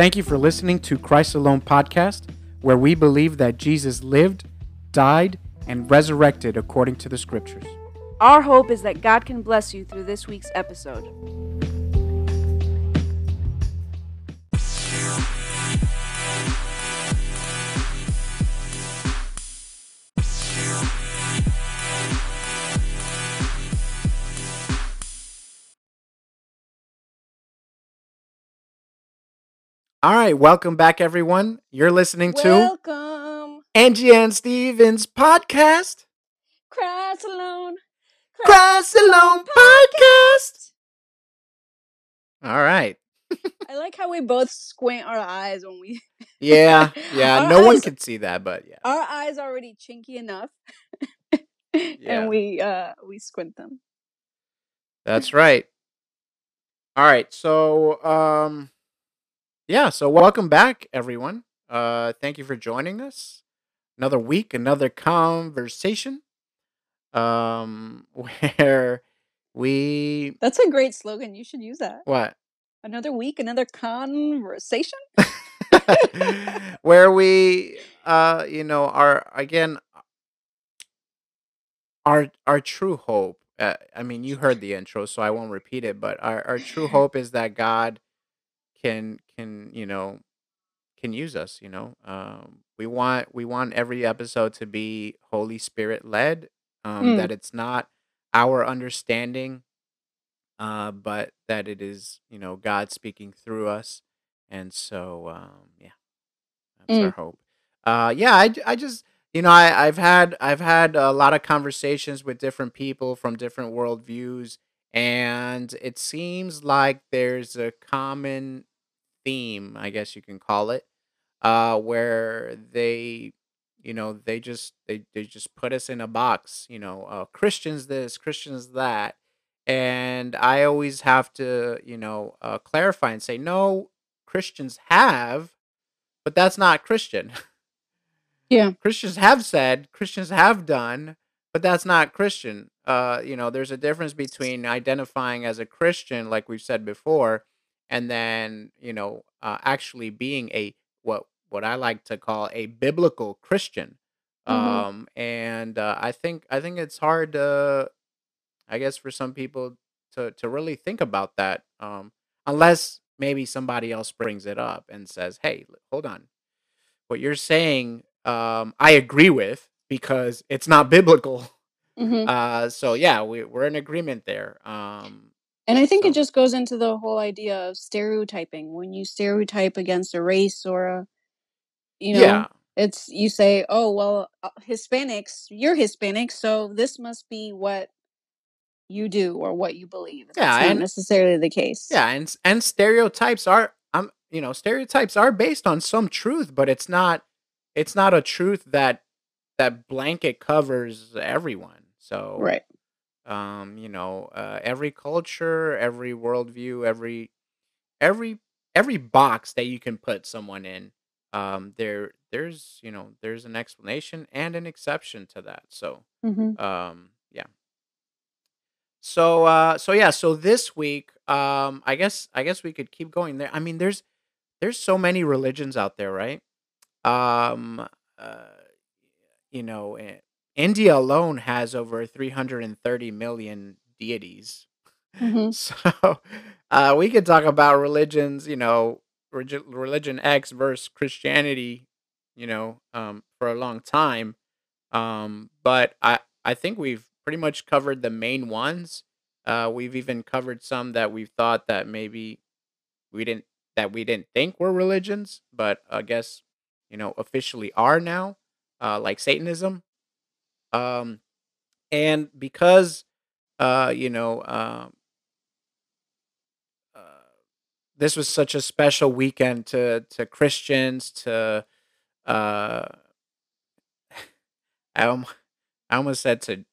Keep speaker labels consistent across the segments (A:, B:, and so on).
A: Thank you for listening to Christ Alone podcast, where we believe that Jesus lived, died, and resurrected according to the scriptures.
B: Our hope is that God can bless you through this week's episode.
A: All right, welcome back, everyone. You're listening to
B: Welcome,
A: Angie and Stevens podcast,
B: Christ alone.
A: Christ Alone podcast. All right.
B: I like how we both squint our eyes when we.
A: Yeah, yeah.
B: Our
A: no one can see that, but yeah.
B: Our eyes are already chinky enough,
A: Yeah.
B: and we uh we squint them.
A: That's right. All right. So, um, yeah. So, welcome back, everyone. Uh, thank you for joining us. Another week, another conversation. Um, where we
B: That's a great slogan. You should use that.
A: what?
B: Another week, another conversation.
A: where we, uh, you know, are again our our true hope. Uh, I mean, you heard the intro, so I won't repeat it. But our our true hope is that God can can you know can use us. You know, um, we want we want every episode to be Holy Spirit led. Um,
B: Mm.
A: That it's not our understanding, uh, but that it is you know God speaking through us. And so, um, yeah, that's our
B: Mm.
A: hope. Uh, yeah, I just you know I I've had I've had a lot of conversations with different people from different worldviews, and it seems like there's a common theme, I guess you can call it, uh, where they, you know, they just they they just put us in a box, you know, uh, Christians this, Christians that, and I always have to, you know, uh, clarify and say no, Christians have, but that's not Christian.
B: Yeah.
A: Christians have said, Christians have done, but that's not Christian. Uh, you know, there's a difference between identifying as a Christian, like we've said before, and then you know, uh, actually being a what what I like to call a biblical Christian.
B: Mhm.
A: Um, and uh, I think I think it's hard to, I guess, for some people to to really think about that, um, unless maybe somebody else brings it up and says, "Hey, hold on, what you're saying, um, I agree with because it's not biblical."
B: hmm
A: Uh, so yeah, we we're in agreement there. Um,
B: And I think
A: so
B: it just goes into the whole idea of stereotyping. When you stereotype against a race or a, you know,
A: yeah,
B: it's you say, oh well, uh, Hispanics, you're Hispanic, so this must be what you do or what you believe.
A: Yeah,
B: that's not
A: and
B: necessarily the case.
A: yeah, and and stereotypes are um, you know, stereotypes are based on some truth, but it's not it's not a truth that that blanket covers everyone. So
B: Right.
A: Um, you know, uh, every culture, every worldview, every every every box that you can put someone in, um, there there's you know there's an explanation and an exception to that. So
B: hmm
A: um, yeah. So uh, so yeah. So this week, um, I guess I guess we could keep going there. I mean, there's there's so many religions out there, right? Um, uh, you know, eh, India alone has over 330 million deities.
B: hmm
A: So uh, we could talk about religions, you know, religion X versus Christianity, you know, um, for a long time. Um, but I I think we've pretty much covered the main ones. Uh, we've even covered some that we've thought that maybe we didn't that we didn't think were religions, but I guess you know officially are now, uh, like Satanism. Um, and because uh, you know, um, uh, this was such a special weekend to to Christians to uh, I alm- I almost said to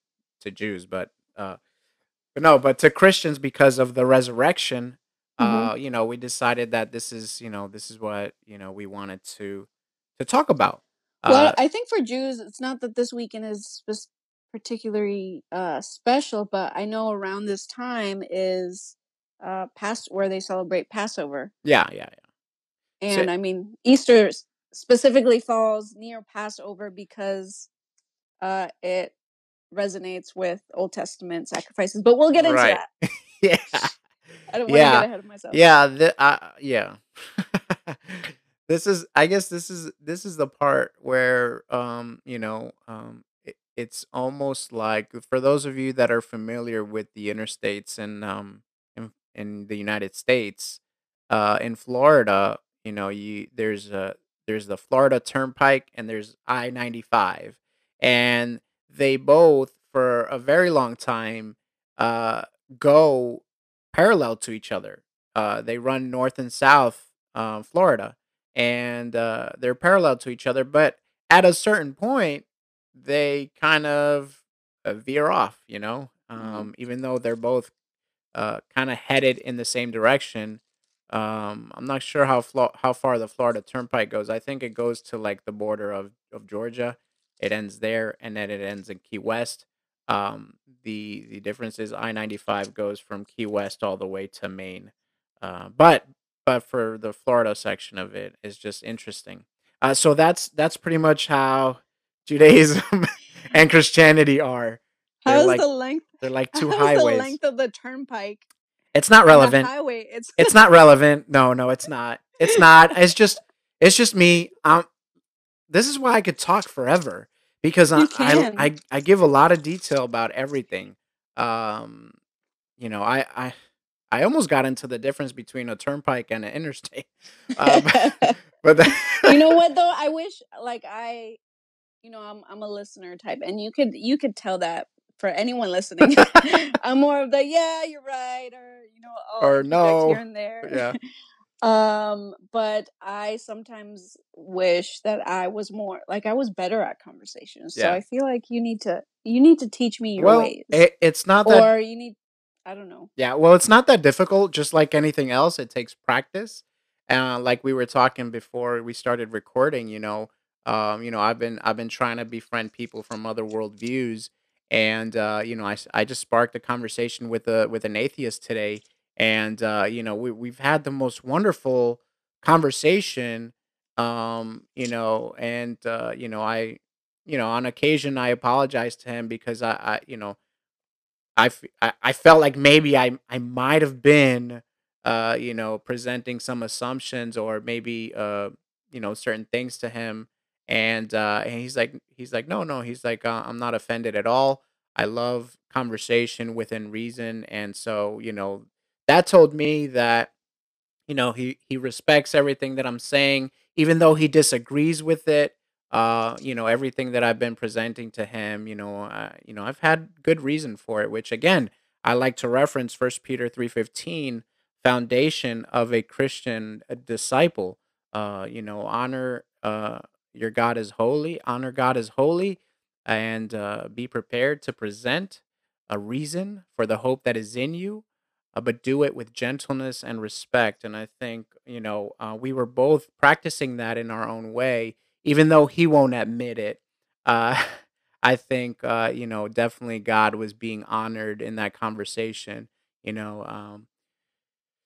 A: to Jews, but uh, but no, but to Christians because of the resurrection.
B: hmm
A: Uh, you know, we decided that this is you know this is what you know we wanted to to talk about.
B: Well,
A: Uh,
B: I think for Jews, it's not that this weekend is particularly uh, special, but I know around this time is uh, past where they celebrate Passover.
A: yeah, yeah, yeah. So
B: And I mean, Easter specifically falls near Passover because, uh, it resonates with Old Testament sacrifices, but we'll get into
A: Right.
B: that.
A: Yeah.
B: I don't wanna get ahead of myself.
A: Yeah, the uh, yeah. This is I guess this is this is the part where, um, you know, um, it it's almost like for those of you that are familiar with the interstates in, um, in in the United States, uh, in Florida, you know, you there's a there's the Florida Turnpike and there's I-95, and they both, for a very long time, uh, go parallel to each other. Uh, they run north and south, uh, Florida, and uh, they're parallel to each other. But at a certain point, they kind of uh, veer off. You know,
B: Mhm.
A: um, even though they're both uh, kind of headed in the same direction. Um, I'm not sure how Flo- how far the Florida Turnpike goes. I think it goes to like the border of of Georgia. It ends there, and then it ends in Key West. Um, the the difference is I ninety five goes from Key West all the way to Maine. Uh, but but for the Florida section of it is just interesting. Uh, so that's that's pretty much how Judaism and Christianity are.
B: How's
A: like
B: the length
A: they're like two
B: how's the length of the turnpike
A: It's not relevant.
B: highway? It's
A: It's not relevant. No, no, it's not. It's not. It's just it's just me. Um this is why I could talk forever because I I. I, I give a lot of detail about everything. Um you know, I I I almost got into the difference between a turnpike and an interstate. Uh, but, but
B: You know what though? I wish like I you know, I'm I'm a listener type and you could you could tell that for anyone listening. I'm more of the yeah, you're right or you know, I'll
A: or
B: interject here
A: no.
B: and there.
A: Yeah.
B: Um, but I sometimes wish that I was more like I was better at conversations. So
A: Yeah.
B: I feel like you need to you need to teach me your
A: Well,
B: ways.
A: it, it's not that
B: Or you need I don't know.
A: Yeah, well, it's not that difficult. Just like anything else, it takes practice. Uh, like we were talking before we started recording, you know, um, you know, I've been I've been trying to befriend people from other worldviews, and uh, you know, I, I just sparked a conversation with a with an atheist today, and uh, you know, we we've had the most wonderful conversation, um, you know, and uh, you know, I, you know, on occasion I apologize to him because I, I you know I, I felt like maybe I I might have been uh you know presenting some assumptions or maybe uh you know certain things to him. And uh and he's like he's like no no. He's like uh, I'm not offended at all. I love conversation within reason. And so you know that told me that you know he he respects everything that i'm saying even though he disagrees with it uh you know everything that i've been presenting to him you know uh, you know i've had good reason for it which again i like to reference first peter 3.15 foundation of a christian uh, disciple uh you know honor uh your god is holy honor god is holy and uh, be prepared to present a reason for the hope that is in you uh, but do it with gentleness and respect. And I think, you know, uh, we were both practicing that in our own way, even though he won't admit it. Uh, I think, uh, you know, definitely God was being honored in that conversation, you know. Um,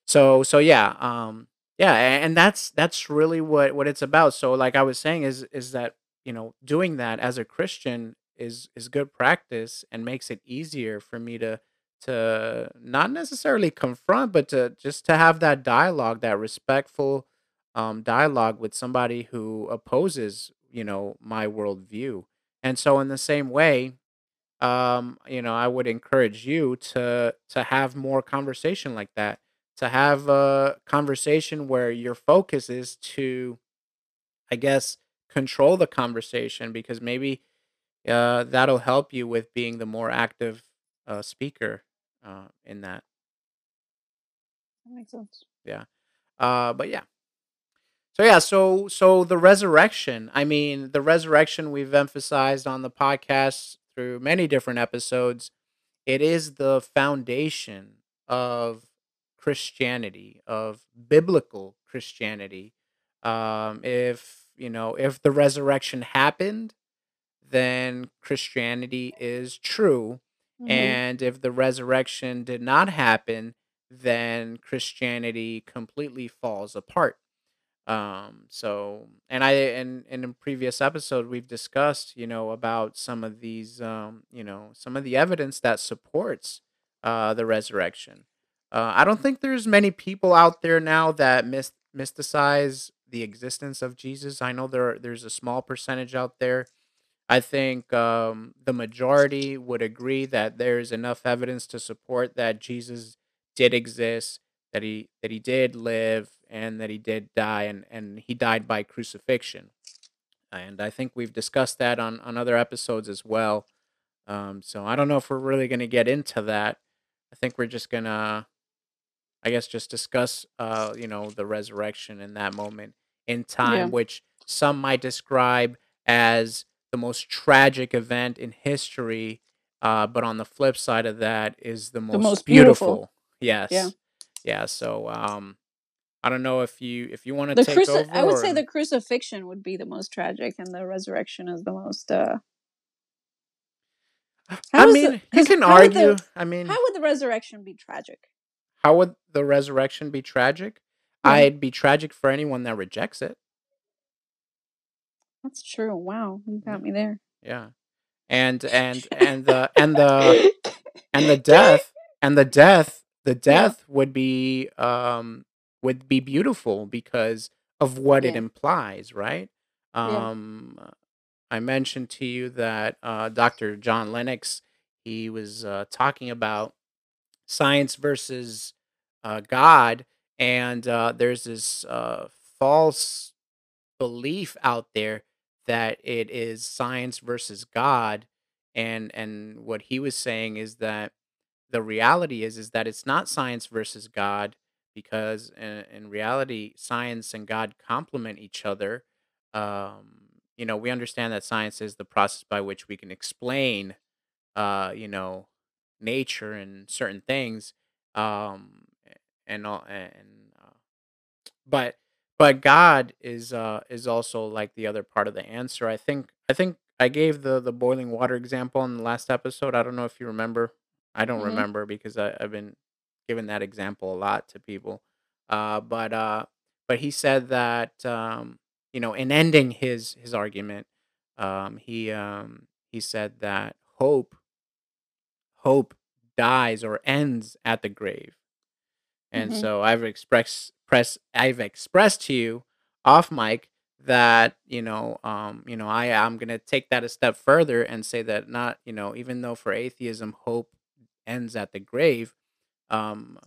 A: so, so yeah, um, yeah, and that's that's really what what it's about. So, like I was saying, is is that you know doing that as a Christian is is good practice and makes it easier for me to to not necessarily confront, but to just to have that dialogue, that respectful um, dialogue with somebody who opposes, you know, my worldview. And so, in the same way, um, you know, I would encourage you to to have more conversation like that. To have a conversation where your focus is to, I guess, control the conversation because maybe uh, that'll help you with being the more active uh, speaker uh, in that.
B: That makes sense.
A: Yeah. Uh, but yeah. So yeah. So so the resurrection. I mean, the resurrection we've emphasized on the podcast through many different episodes. It is the foundation of Christianity, of biblical Christianity. Um, if you know, if the resurrection happened, then Christianity is true.
B: Mhm.
A: And if the resurrection did not happen, then Christianity completely falls apart. Um, so and I and, and in previous episode we've discussed, you know, about some of these um, you know, some of the evidence that supports uh the resurrection. Uh I don't think there's many people out there now that mis- mysticize the existence of Jesus. I know there there's a small percentage out there. I think um the majority would agree that there's enough evidence to support that Jesus did exist, that he that he did live and that he did die and and he died by crucifixion and i think we've discussed that on on other episodes as well um so i don't know if we're really going to get into that i think we're just gonna i guess just discuss uh you know the resurrection in that moment in
B: Yeah.
A: time which some might describe as the most tragic event in history uh but on the flip side of that is the
B: The
A: most
B: most beautiful.
A: Yes.
B: Yeah.
A: yeah so um I don't know if you if you wanna
B: The
A: take
B: cruci I
A: over
B: would say the crucifixion would be the most tragic and the resurrection is the most uh
A: I
B: How the
A: mean, you
B: 'cause
A: can argue.
B: the
A: I mean,
B: how would the resurrection be tragic?
A: how would the resurrection be tragic?
B: Yeah.
A: I'd be tragic for anyone that rejects it.
B: That's true. Wow, you
A: Yeah,
B: got me there.
A: yeah. And and and the and the and the death and the death the
B: Yeah.
A: death would be um would be beautiful because of what it implies, right?
B: Yeah.
A: Um I mentioned to you that uh Dr. John Lennox he was uh, talking about science versus uh, God, and uh, there's this uh, false belief out there that it is science versus God, and and what he was saying is that the reality is is that it's not science versus God because in, in reality science and God complement each other. Um, you know, we understand that science is the process by which we can explain uh, you know, nature and certain things, um, and all, and uh, but but God is uh is also like the other part of the answer. I think I think I gave the the boiling water example in the last episode. I don't know if you remember. I don't
B: Mhm.
A: remember because I, I've been giving that example a lot to people. Uh, but uh, but he said that um, you know, in ending his his argument, um, he um he said that hope hope dies or ends at the grave. And
B: Mhm.
A: so I've expressed press I've expressed to you off mic that, you know, um, you know, I I am gonna take that a step further and say that not, you know, even though for atheism hope ends at the grave, um,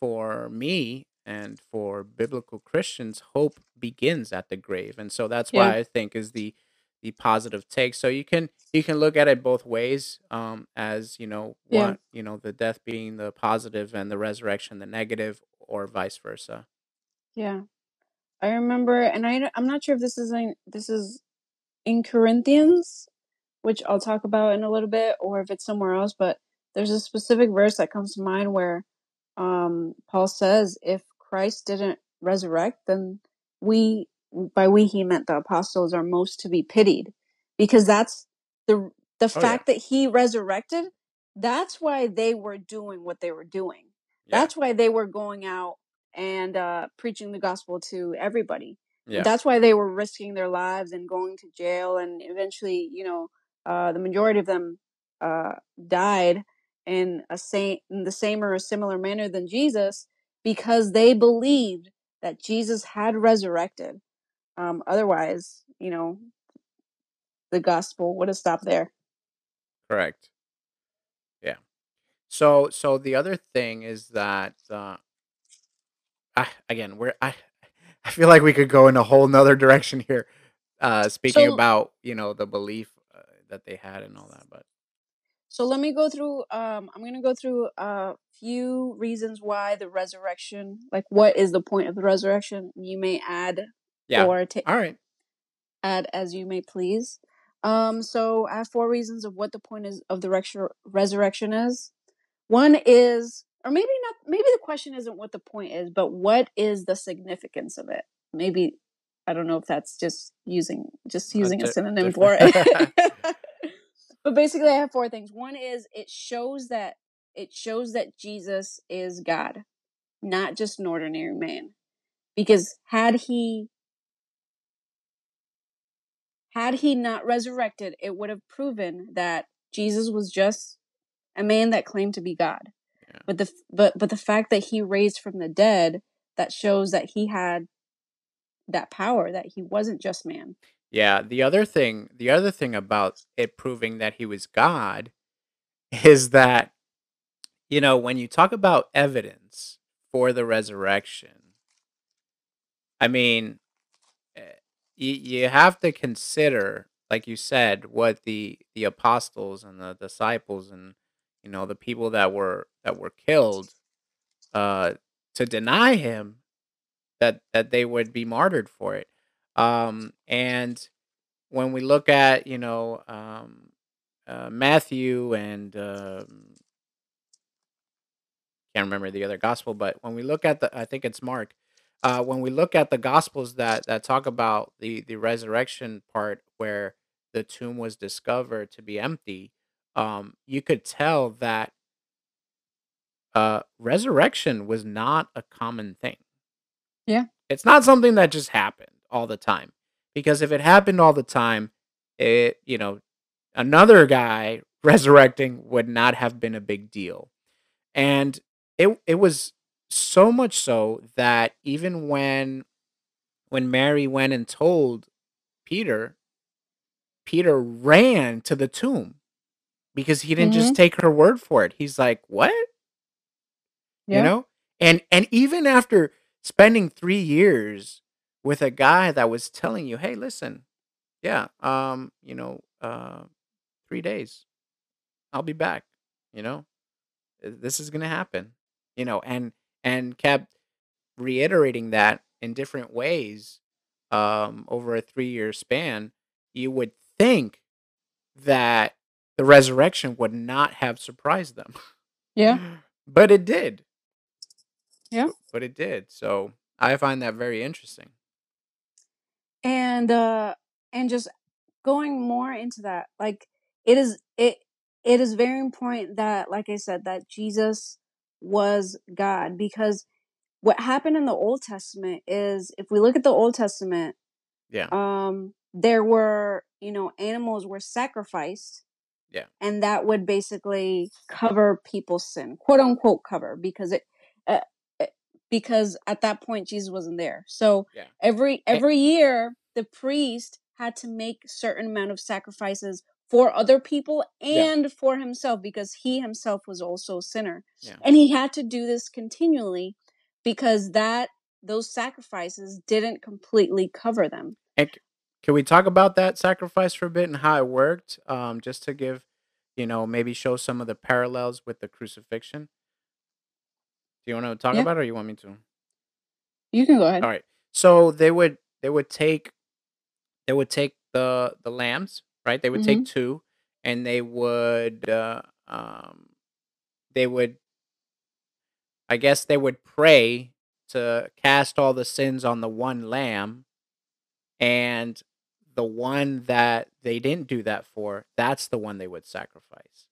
A: for me and for biblical Christians, hope begins at the grave, and so that's
B: Yeah.
A: why I think is the the positive take. So you can you can look at it both ways, um, as you know,
B: Yeah.
A: one you know, the death being the positive and the resurrection the negative, or vice versa.
B: Yeah. I remember and I I'm not sure if this is in this is in Corinthians, which I'll talk about in a little bit, or if it's somewhere else, but there's a specific verse that comes to mind where um, Paul says, if Christ didn't resurrect, then we, by we, he meant the apostles are most to be pitied because that's the, the
A: Oh yeah,
B: fact that he resurrected. That's why they were doing what they were doing.
A: yeah,
B: That's why they were going out and uh, preaching the gospel to everybody.
A: yeah,
B: That's why they were risking their lives and going to jail. And eventually, you know, uh, the majority of them uh, died in a same in the same or a similar manner than Jesus because they believed that Jesus had resurrected. Um, otherwise, you know, the gospel would have stopped there.
A: correct. Yeah. So so the other thing is that uh, I, again we're I I feel like we could go in a whole nother direction here. Uh, speaking
B: So
A: about you know the belief uh, that they had and all that, but
B: so let me go through um I'm going to go through a few reasons why the resurrection like what is the point of the resurrection? You may add
A: yeah,
B: or ta
A: all right,
B: add as you may please. Um so I have four reasons of what the point is of the resurrection is. One is, or maybe not, maybe the question isn't what the point is, but what is the significance of it? Maybe, I don't know if that's just using, just using a
A: di-
B: synonym
A: different.
B: for it. but basically, I have four things. One is it shows that, it shows that Jesus is God, not just an ordinary man. because had he had he not resurrected, it would have proven that Jesus was just a man that claimed to be God.
A: Yeah.
B: But the but but the fact that he raised from the dead that shows that he had that power that he wasn't just man.
A: Yeah, the other thing the other thing about it proving that he was God is that you know, when you talk about evidence for the resurrection, I mean, eh, you, you have to consider, like you said, what the the apostles and the disciples and you know the people that were that were killed uh to deny him that that they would be martyred for it. Um and when we look at, you know, um uh, Matthew and um can't remember the other gospel, but when we look at the, I think it's Mark. Uh, when we look at the gospels that that talk about the the resurrection part, where the tomb was discovered to be empty, um, you could tell that uh, resurrection was not a common thing.
B: Yeah.
A: It's not something that just happened all the time, because if it happened all the time, it you know another guy resurrecting would not have been a big deal and it it was so much so that even when when Mary went and told Peter, Peter ran to the tomb because he didn't just
B: Mhm.
A: take her word for it. He's like, "What?" You know? And and even after spending 3 years with a guy that was telling you, "Hey, listen, yeah, um, you know, uh 3 days. I'll be back," you know? "Uh, This is going to happen. You know, and and kept reiterating that in different ways um, over a three year span, you would think that the resurrection would not have surprised them.
B: Yeah.
A: but it did.
B: Yeah.
A: But it did. So I find that very interesting.
B: And uh and just going more into that like it is it it is very important that like i said that jesus was god because what happened in the old testament is if we look at the old testament
A: Yeah.
B: um there were you know animals were sacrificed
A: Yeah.
B: and that would basically cover people's sin quote unquote cover because it uh, because at that point jesus wasn't there so
A: Yeah.
B: every every year the priest had to make certain amount of sacrifices for other people
A: Yeah.
B: and for himself because he himself was also a sinner
A: Yeah.
B: and he had to do this continually because that those sacrifices didn't completely cover them
A: And can we talk about that sacrifice for a bit and how it worked? Um, just to give, you know, maybe show some of the parallels with the crucifixion. Do you want to talk
B: Yeah.
A: about it or you want me to?
B: you can go ahead
A: All right. So they would they would take they would take the the lambs, right? They would take two and they would uh, um they would I guess they would pray to cast all the sins on the one lamb and the one that they didn't do that for, that's the one they would sacrifice.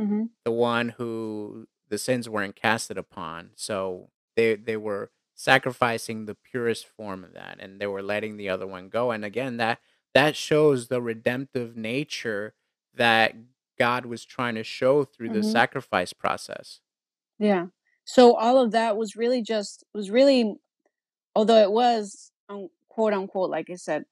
B: Mm-hmm.
A: The one who the sins weren't casted upon. So they they were sacrificing the purest form of that and they were letting the other one go. And again, that that shows the redemptive nature that God was trying to show through the
B: Mhm.
A: sacrifice process.
B: Yeah. So all of that was really just was really although it was um, quote unquote like I said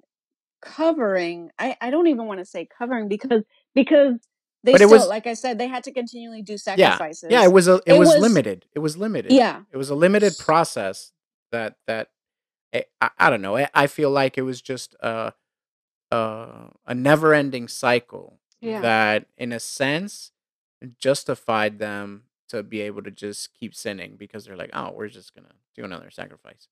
B: covering I I don't even want to say covering because because they
A: But it
B: still
A: was
B: like I said they had to continually do sacrifices.
A: Yeah, yeah it was a it
B: It
A: was
B: was
A: limited. It was limited.
B: yeah.
A: It was a limited process that that I, I, I don't know. I, I feel like it was just a a, a never-ending cycle
B: Yeah.
A: that in a sense justified them to be able to just keep sinning because they're like, "Oh, we're just going to do another sacrifice."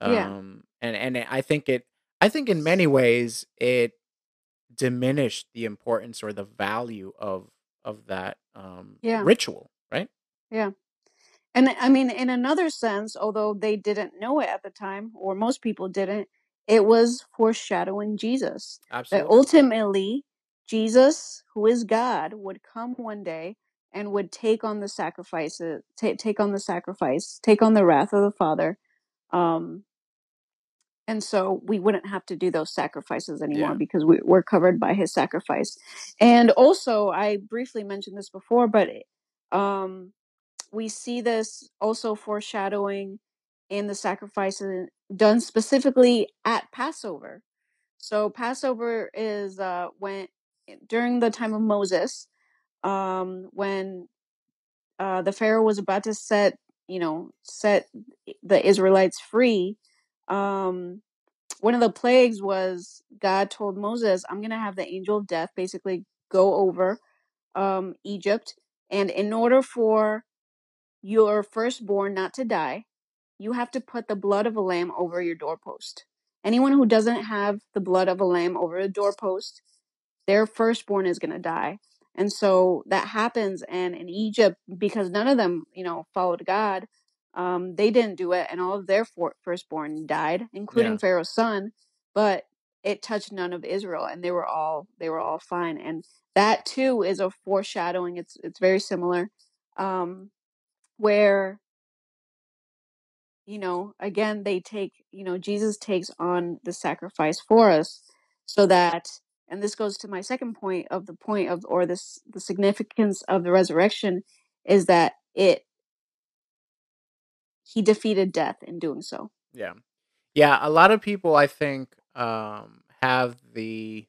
B: Yeah.
A: Um and and I think it I think in many ways it diminished the importance or the value of of that um
B: Yeah.
A: ritual, right?
B: Yeah. And I mean, in another sense, although they didn't know it at the time, or most people didn't, it was foreshadowing Jesus. That
A: Absolutely.
B: ultimately, Jesus, who is God, would come one day and would take on the sacrifices, ta- take on the sacrifice, take on the wrath of the Father, um, and so we wouldn't have to do those sacrifices anymore
A: Yeah.
B: because we, we're covered by his sacrifice and also i briefly mentioned this before but um we see this also foreshadowing in the sacrifices done specifically at passover so passover is uh when during the time of moses um when uh the pharaoh was about to set you know set the israelites free um one of the plagues was God told Moses, I'm going to have the angel of death basically go over um, Egypt. And in order for your firstborn not to die, you have to put the blood of a lamb over your doorpost. Anyone who doesn't have the blood of a lamb over a doorpost, their firstborn is going to die. And so that happens. And in Egypt, because none of them, you know, followed God, um, they didn't do it. And all of their for- firstborn died, including
A: Yeah.
B: Pharaoh's son. But it touched none of Israel, and they were all they were all fine. And that too is a foreshadowing. It's it's very similar, um, where you know again they take you know Jesus takes on the sacrifice for us, so that and this goes to my second point of the point of or this the significance of the resurrection is that it he defeated death in doing so.
A: Yeah. Yeah, a lot of people I think um have the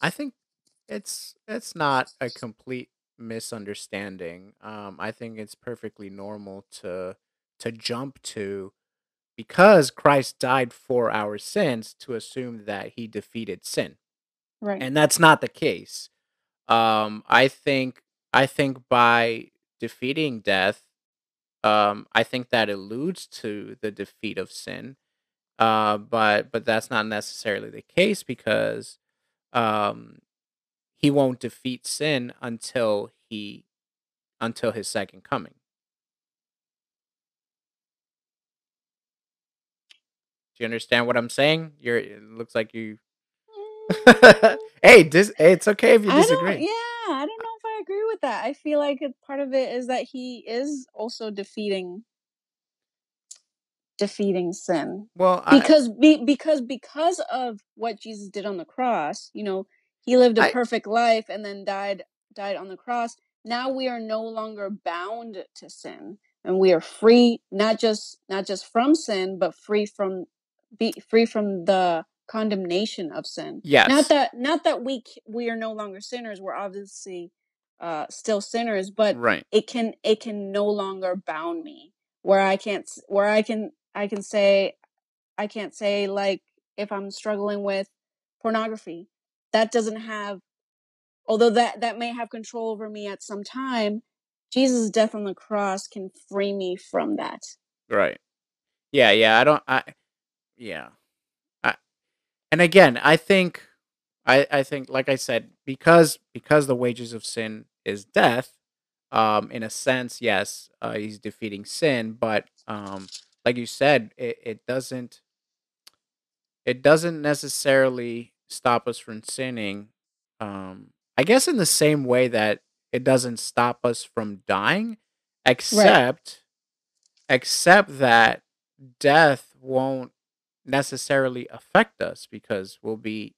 A: I think it's it's not a complete misunderstanding. Um I think it's perfectly normal to to jump to because Christ died for our sins to assume that he defeated sin.
B: Right.
A: And that's not the case. Um I think I think by defeating death um I think that alludes to the defeat of sin uh, but but that's not necessarily the case because um, he won't defeat sin until he until his second coming. Do you understand what I'm saying? You're. It looks like you.
B: Mm,
A: hey, dis- hey, it's okay if you disagree.
B: Yeah, I don't know if I agree with that. I feel like part of it is that he is also defeating defeating sin
A: Well, I,
B: because be, because because of what Jesus did on the cross, you know, he lived a
A: I
B: perfect life and then died died on the cross. Now we are no longer bound to sin and we are free not just not just from sin but free from be free from the condemnation of sin.
A: Yes.
B: Not that not that we we are no longer sinners, we're obviously uh still sinners, but
A: right.
B: it can it can no longer bound me where I can't where I can I can say I can't say like if I'm struggling with pornography that doesn't have although that that may have control over me at some time Jesus' death on the cross can free me from that.
A: Right. Yeah, yeah. I don't. I yeah. I and again, I think, I I think, like I said, because because the wages of sin is death. Um, in a sense, yes, uh, he's defeating sin, but um, like you said, it, it doesn't it doesn't necessarily stop us from sinning. Um, I guess in the same way that it doesn't stop us from dying,
B: Right.
A: except except that death won't necessarily affect us because we'll be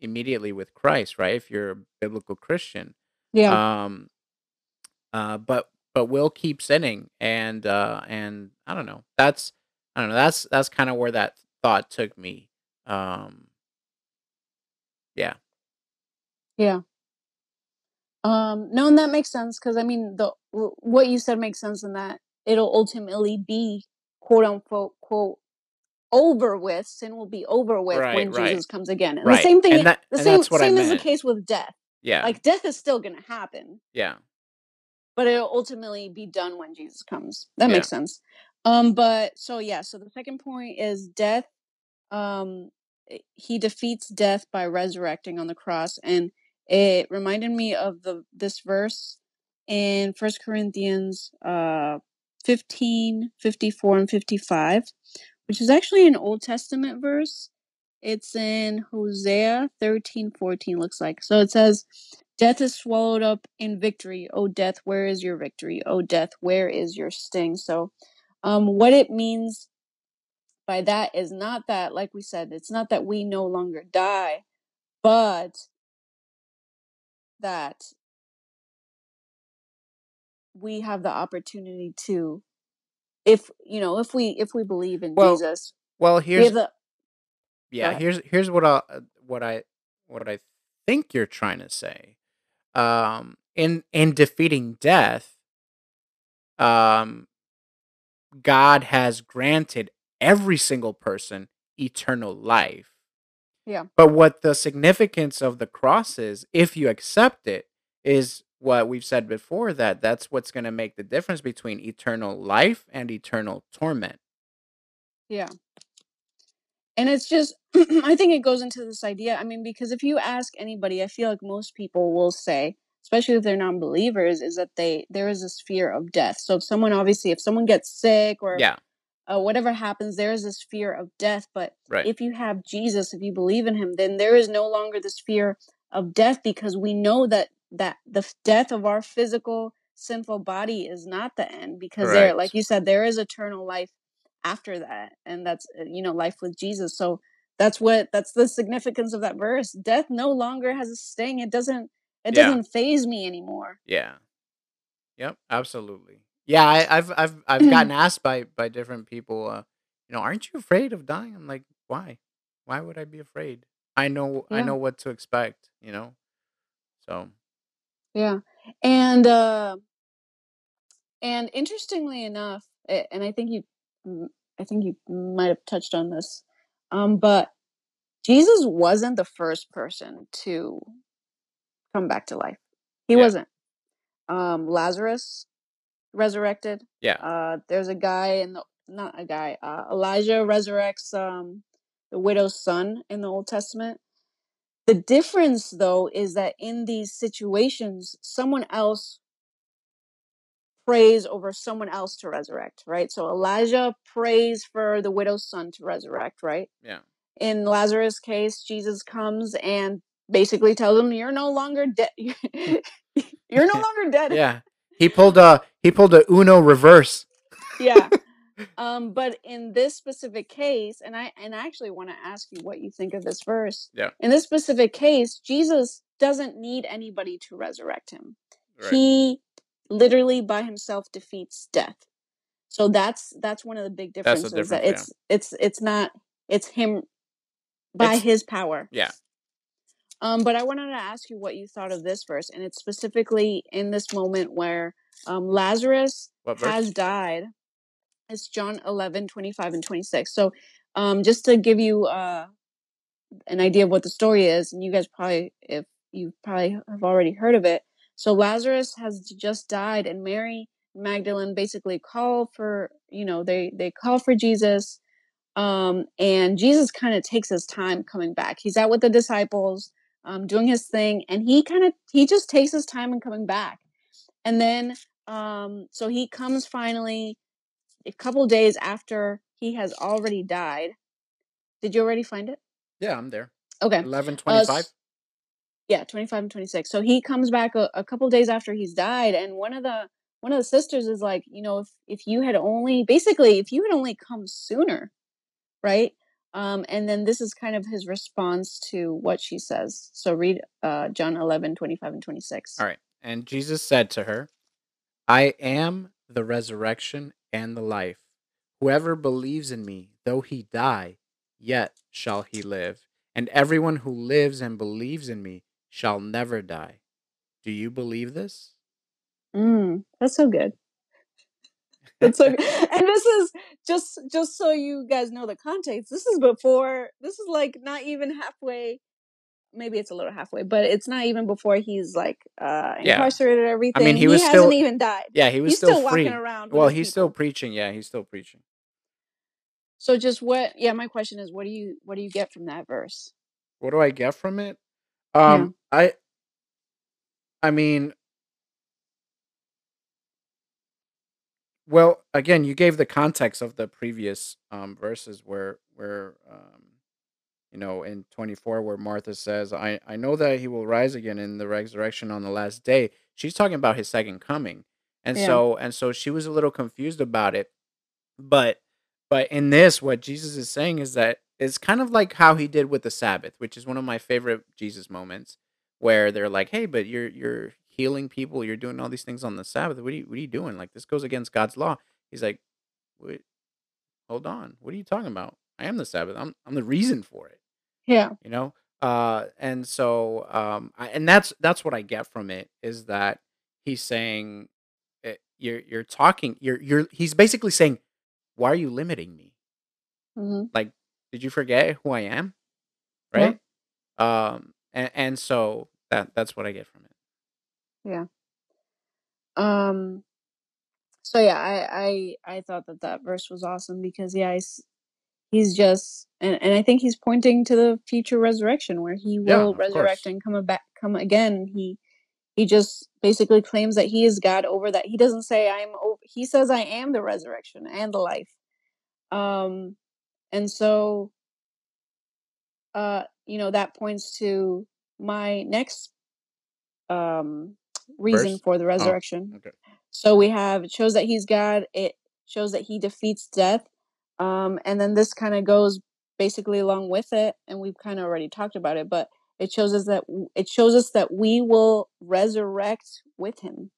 A: immediately with Christ, right? If you're a biblical Christian.
B: Yeah.
A: Um uh but but we'll keep sinning and uh and I don't know. That's I don't know. That's that's kind of where that thought took me. Um yeah.
B: Yeah. Um no and that makes sense cuz I mean the what you said makes sense in that it'll ultimately be quote unquote quote over with sin will be over with
A: Right,
B: when
A: right.
B: Jesus comes again. And the same thing
A: that
B: the same
A: that's what I
B: same is the case with death.
A: Yeah.
B: Like death is still going to happen,
A: Yeah.
B: but it'll ultimately be done when Jesus comes. That
A: Yeah.
B: makes sense. Um but so yeah, so the second point is death um he defeats death by resurrecting on the cross and it reminded me of the this verse in First Corinthians uh 15 54 and 55 which is actually an Old Testament verse it's in Hosea 13 14 looks like. So it says death is swallowed up in victory. Oh death where is your victory? Oh death where is your sting? So um what it means by that is not that, like we said, it's not that we no longer die, but that we have the opportunity to if you know if we if we believe in
A: Well,
B: jesus
A: well,
B: we
A: here's
B: the
A: yeah, here's here's what I uh, what I what I think you're trying to say. Um, in in defeating death, um, God has granted every single person eternal life.
B: yeah
A: But what the significance of the cross is, if you accept it, is what we've said before that that's what's going to make the difference between eternal life and eternal torment.
B: yeah and it's just i think it goes into this idea i mean because if you ask anybody i feel like most people will say especially if they're non-believers is that they there is this fear of death so if someone obviously if someone gets sick or
A: Yeah,
B: uh, whatever happens, there is this fear of death. But
A: right.
B: if you have Jesus, if you believe in Him, then there is no longer this fear of death because we know that that the death of our physical sinful body is not the end because there, like you said, there is eternal life after that, and that's uh, you know life with Jesus. So that's what that's the significance of that verse. Death no longer has a sting. It doesn't it
A: Yeah.
B: doesn't phase me anymore.
A: Yeah. Yep, absolutely. Yeah, I, I've I've I've gotten asked by by different people, uh, you know, aren't you afraid of dying? I'm like, why? Why would I be afraid? I know I know what to expect, you know. So
B: yeah, and. uh And interestingly enough, and I think you, I think you might have touched on this, um, but Jesus wasn't the first person to come back to life. He
A: yeah,
B: wasn't. Um, Lazarus resurrected.
A: yeah,
B: Uh, there's a guy in the not a guy. Uh, Elijah resurrects um, the widow's son in the Old Testament. The difference, though, is that in these situations, someone else prays over someone else to resurrect, right? So Elijah prays for the widow's son to resurrect, right?
A: yeah.
B: In Lazarus' case, Jesus comes and basically tells him, "You're no longer dead. You're no longer dead."
A: yeah. He pulled a he pulled a Uno reverse.
B: yeah. Um, but in this specific case, and I and I actually want to ask you what you think of this verse.
A: Yeah,
B: In this specific case, Jesus doesn't need anybody to resurrect him.
A: right.
B: He literally by himself defeats death. So that's that's one of the big differences that
A: difference, yeah.
B: it's it's it's not it's him by
A: It's
B: his power.
A: yeah.
B: Um, but I wanted to ask you what you thought of this verse, and it's specifically in this moment where um, Lazarus has died. It's John 11, 25, and 26. So um, just to give you uh, an idea of what the story is, and you guys probably, if you probably have already heard of it. So Lazarus has just died, and Mary Magdalene basically call for, you know, they they call for Jesus, um, and Jesus kind of takes his time coming back. He's out with the disciples, um, doing his thing, and he kind of he just takes his time in coming back. And then, um, so he comes finally a couple days after he has already died. Did you already find it?
A: Yeah, I'm there.
B: Okay.
A: Eleven
B: Uh,
A: twenty five.
B: s- yeah, 25 and 26. So he comes back a, a couple days after he's died, and one of the one of the sisters is like, you know, if if you had only basically if you had only come sooner, right? Um, and then this is kind of his response to what she says. So read uh, John 11, 25 and 26.
A: All right. And Jesus said to her, I am the resurrection and the life. Whoever believes in me, though he die, yet shall he live. And everyone who lives and believes in me shall never die. Do you believe this?
B: Mm, that's so good. That's so good. And this is just just so you guys know the context. This is before. This is like not even halfway. Maybe it's a little halfway, but it's not even before he's like uh
A: yeah.
B: incarcerated. and
A: I mean,
B: Everything.
A: he
B: He
A: was
B: hasn't
A: still,
B: even died.
A: yeah, he was
B: He's
A: still
B: still walking around
A: Well, he's still preaching. Yeah, he's still preaching.
B: So just what? Yeah, my question is, what do you what do you get from that verse?
A: What do I get from it?
B: Yeah.
A: Um, I, I mean, well, again, you gave the context of the previous um verses where where um you know in 24 where Martha says, "I I know that he will rise again in the resurrection on the last day." She's talking about his second coming. And
B: Yeah.
A: so and so she was a little confused about it. But But in this, what Jesus is saying is that it's kind of like how he did with the Sabbath, which is one of my favorite Jesus moments, where they're like, "Hey, but you're you're healing people, you're doing all these things on the Sabbath. What are you what are you doing? Like this goes against God's law." He's like, "Wait, hold on. What are you talking about? I am the Sabbath. I'm I'm the reason for it."
B: Yeah.
A: You know? Uh and so um I, and that's that's what I get from it is that he's saying eh, you're you're talking you're you're he's basically saying why are you limiting me?
B: Mhm.
A: Like, did you forget who I am?
B: Yeah.
A: Right? Um, and, and so that that's what I get from it.
B: Yeah. Um. So yeah, I I I thought that that verse was awesome because yeah, he's, he's just and and I think he's pointing to the future resurrection where he will
A: of
B: resurrect
A: course.
B: and come back come again. He he just basically claims that he is God over that. He doesn't say I'm o- he says I am the resurrection and the life. Um and so uh you know that points to my next um reason
A: Verse?
B: for the
A: Oh,
B: resurrection.
A: okay.
B: So we have it shows that he's God, it shows that he defeats death. Um and then this kind of goes basically along with it and we've kind of already talked about it, but it shows us that it shows us that we will resurrect with him.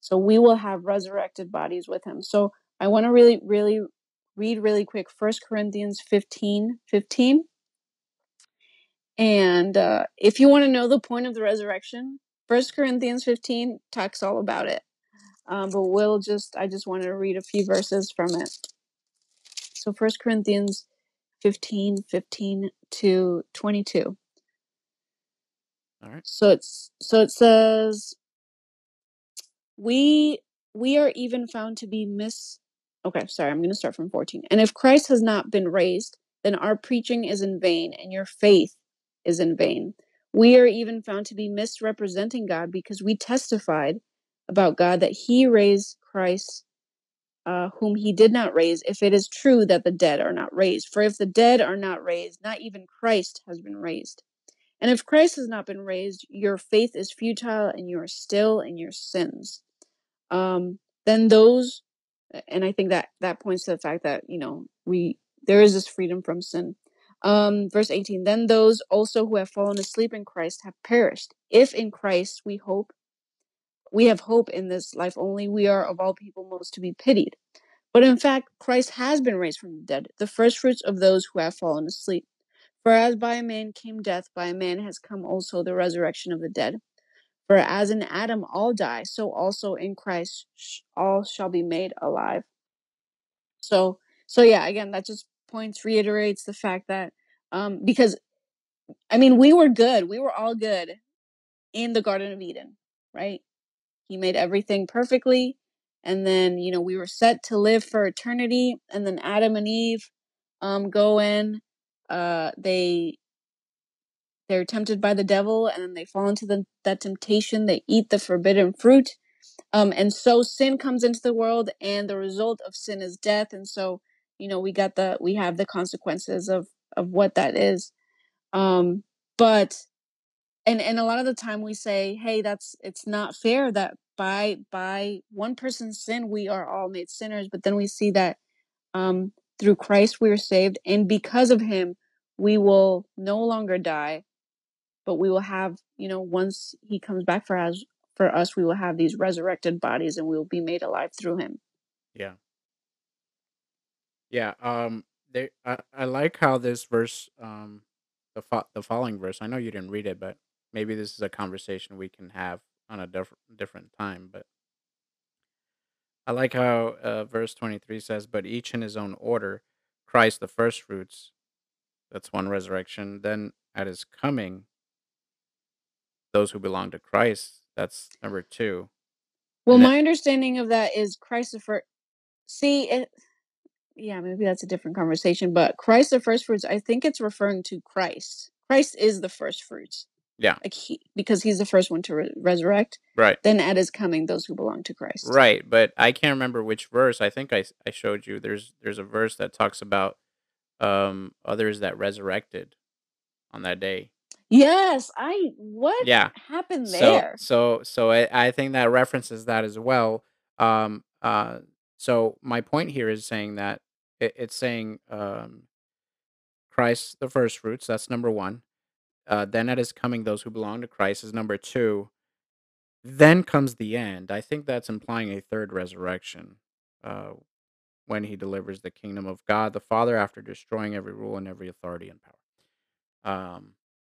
B: So we will have resurrected bodies with him. So I want to really really read really quick First Corinthians 15 15. And uh, if you want to know the point of the resurrection, First Corinthians 15 talks all about it. Um, but we'll just, I just wanted to read a few verses from it. So First Corinthians 15, 15 to 22.
A: All right.
B: So it's, so it says, we, we are even found to be mis, okay, sorry, I'm going to start from 14. And if Christ has not been raised, then our preaching is in vain and your faith is in vain. We are even found to be misrepresenting God because we testified about God that he raised Christ, uh, whom he did not raise, if it is true that the dead are not raised. For if the dead are not raised, not even Christ has been raised. And if Christ has not been raised, your faith is futile and you are still in your sins. Um, then those, and I think that that points to the fact that, you know, we, there is this freedom from sin. Um, verse 18, then those also who have fallen asleep in Christ have perished. If in Christ we hope, we have hope in this life only, we are of all people most to be pitied. But in fact, Christ has been raised from the dead, the first fruits of those who have fallen asleep. For as by a man came death, by a man has come also the resurrection of the dead. For as in Adam all die, so also in Christ all shall be made alive. So, so yeah, again, that just points reiterates the fact that um because I mean, we were good. We were all good in the Garden of Eden, right? He made everything perfectly. And then, you know, we were set to live for eternity. And then Adam and Eve um, go in. Uh, they they're tempted by the devil, and then they fall into the, that temptation. They eat the forbidden fruit, um, and so sin comes into the world, and the result of sin is death. And so, you know, we got the we have the consequences of of what that is. Um, but and and a lot of the time we say hey that's it's not fair that by by one person's sin we are all made sinners but then we see that um through christ we are saved and because of him we will no longer die but we will have you know once he comes back for us for us we will have these resurrected bodies and we will be made alive through him
A: Yeah. Yeah. Um there I, I like how this verse um the fo- the following verse, I know you didn't read it, but maybe this is a conversation we can have on a different different time, but I like how uh, verse 23 says, But each in his own order, Christ the first fruits, that's one resurrection. Then at his coming, those who belong to Christ, that's number two.
B: well
A: And then,
B: my understanding of that is christ the first see it yeah, maybe that's a different conversation. But Christ the first fruits, I think it's referring to Christ. Christ is the first fruits,
A: yeah,
B: like he, because he's the first one to re- resurrect.
A: right,
B: Then at his coming, those who belong to Christ.
A: right. But I can't remember which verse. I think I, I showed you. There's there's a verse that talks about um others that resurrected on that day.
B: Yes, I. What
A: Yeah.
B: happened
A: So
B: there?
A: so so I, I think that references that as well. Um uh so my point here is saying that It, it's saying um, Christ the first fruits. That's number one. Uh, then at his coming, those who belong to Christ is number two. Then comes the end. I think that's implying a third resurrection. Uh, when he delivers the kingdom of God the Father after destroying every rule and every authority and power. Um,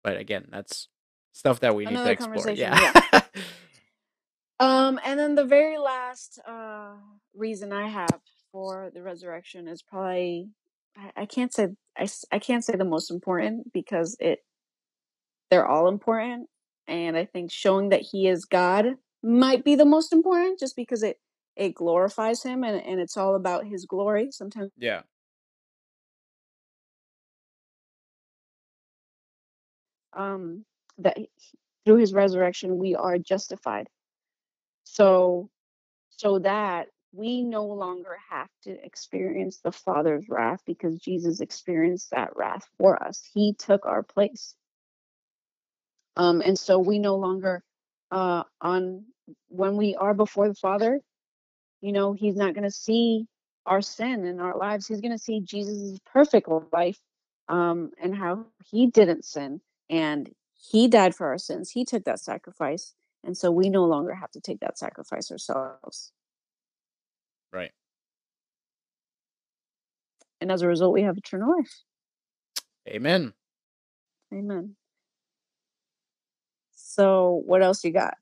A: but again, that's stuff that we need to
B: Another
A: explore. Yeah.
B: yeah. Um, and then the very last uh reason I have for the resurrection is probably I, I can't say I, I can't say the most important because it they're all important and I think showing that he is God might be the most important just because it it glorifies him and, and it's all about his glory. Sometimes
A: yeah.
B: um that through his resurrection we are justified. So so that we no longer have to experience the Father's wrath because Jesus experienced that wrath for us. He took our place. Um, and so we no longer, uh, on when we are before the Father, you know, He's not going to see our sin in our lives. He's going to see Jesus' perfect life um, and how He didn't sin and He died for our sins. He took that sacrifice. And so we no longer have to take that sacrifice ourselves.
A: Right.
B: And as a result, we have eternal life.
A: Amen.
B: Amen. So what else you got?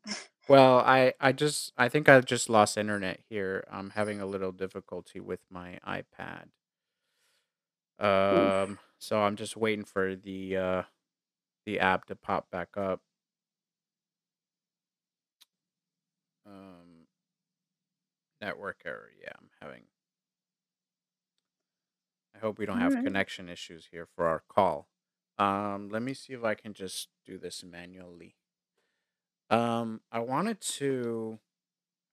A: Well, I I just I think I just lost internet here. I'm having a little difficulty with my iPad. Um, so I'm just waiting for the uh the app to pop back up. Network error. Yeah, I'm having. I hope we don't
B: All
A: have
B: right.
A: connection issues here for our call. Um, let me see if I can just do this manually. Um, I wanted to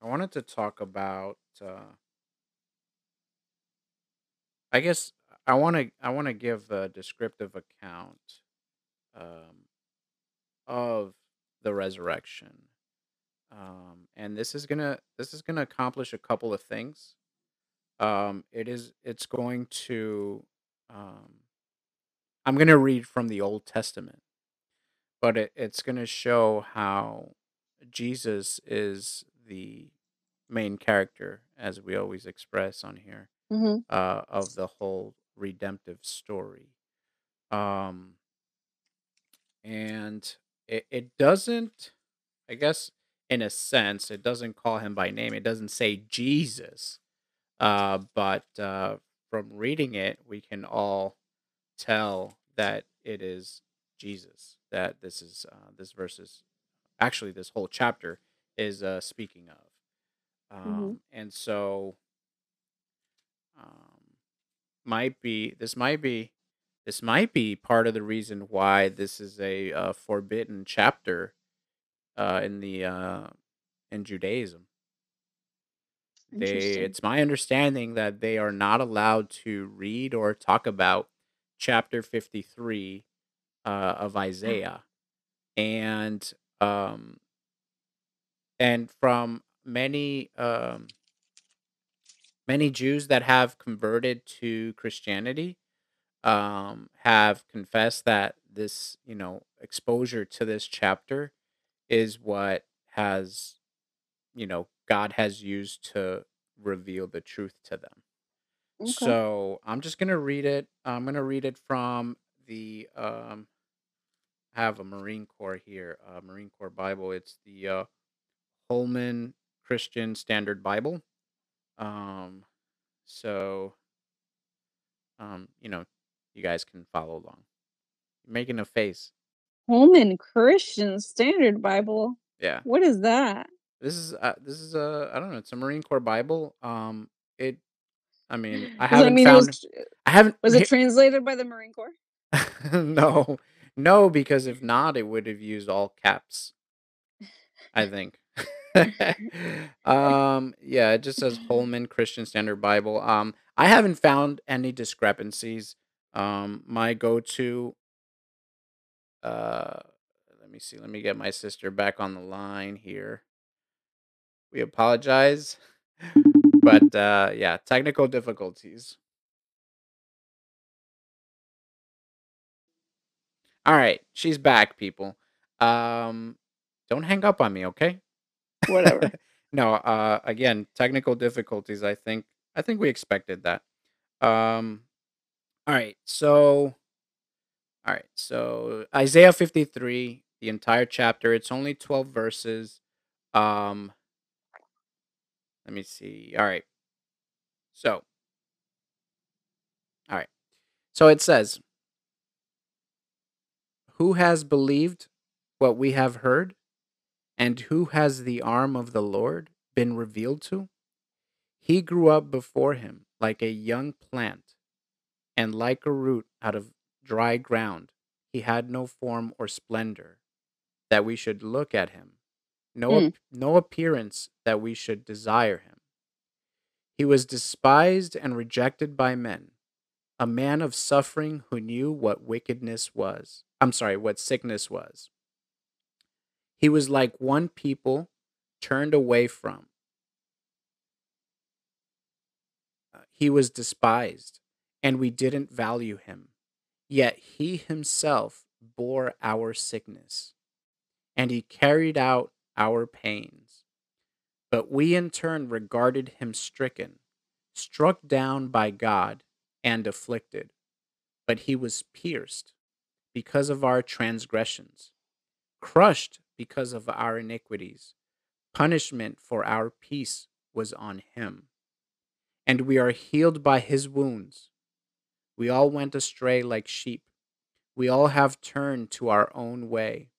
A: I wanted to talk about uh I guess I want to I want to give a descriptive account um of the resurrection. Um and this is going to this is to accomplish a couple of things. Um it is it's going to um I'm going to read from the Old Testament, but it, it's going to show how Jesus is the main character as we always express on here
B: Mhm.
A: uh of the whole redemptive story. Um and it, it doesn't i guess in a sense it doesn't call him by name it doesn't say jesus uh but uh from reading it we can all tell that it is jesus that this is uh this verse is actually this whole chapter is uh speaking of
B: Mhm.
A: um and so um might be this might be this might be part of the reason why this is a uh, forbidden chapter uh, in the uh, in Judaism. They it's my understanding that they are not allowed to read or talk about chapter 53 uh, of Isaiah. And um and from many um many Jews that have converted to Christianity um have confessed that this, you know, exposure to this chapter is what has you know, God has used to reveal the truth to them.
B: Okay.
A: So I'm just gonna read it. I'm gonna read it from the um I have a Marine Corps here, uh Marine Corps Bible. It's the uh Holman Christian Standard Bible. Um so um, you know, you guys can follow along. You're making a face.
B: Holman Christian Standard Bible.
A: Yeah.
B: What is that?
A: This is uh this is a I don't know, it's a Marine Corps Bible. Um it I mean, I
B: Does
A: haven't
B: mean it was
A: found I haven't
B: was it translated by the Marine Corps?
A: no, no, because if not, it would have used all caps. I think. um, yeah, it just says Holman Christian Standard Bible. Um, I haven't found any discrepancies. Um, my go-to. Uh, let me see. Let me get my sister back on the line here. We apologize, but uh, yeah, technical difficulties. All right, she's back, people. Um, don't hang up on me, okay?
B: Whatever.
A: no, uh, again, technical difficulties. I think I think we expected that. Um, all right, so all right, so Isaiah fifty three, the entire chapter. It's only twelve verses. Um, let me see. All right, so all right, so it says, "Who has believed what we have heard?" And who has the arm of the Lord been revealed to? He grew up before him like a young plant, and like a root out of dry ground. He had no form or splendor that we should look at him, no,
B: Mm,
A: ap- no appearance that we should desire him. He was despised and rejected by men, a man of suffering who knew what wickedness was. I'm sorry, what sickness was. He was like one people turned away from Uh, he was despised, and we didn't value him. Yet he himself bore our sickness, and he carried out our pains. But we in turn regarded him stricken, struck down by God, and afflicted. But he was pierced because of our transgressions, crushed because of our iniquities. Punishment for our peace was on him, and we are healed by his wounds. We all went astray like sheep. We all have turned to our own way,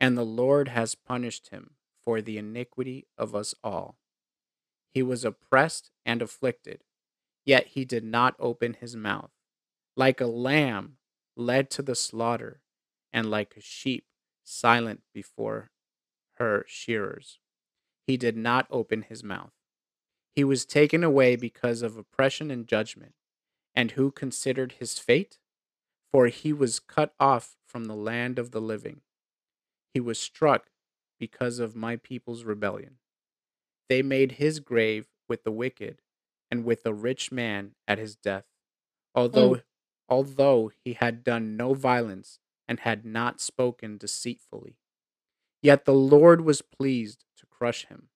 A: and the Lord has punished him for the iniquity of us all. He was oppressed and afflicted, yet he did not open his mouth. Like a lamb led to the slaughter, and like a sheep silent before her shearers, he did not open his mouth. He was taken away because of oppression and judgment. And who considered his fate? For he was cut off from the land of the living. He was struck because of my people's rebellion. They made his grave with the wicked and with the rich man at his death,
B: mm,
A: although although he had done no violence and had not spoken deceitfully. Yet the Lord was pleased to crush him,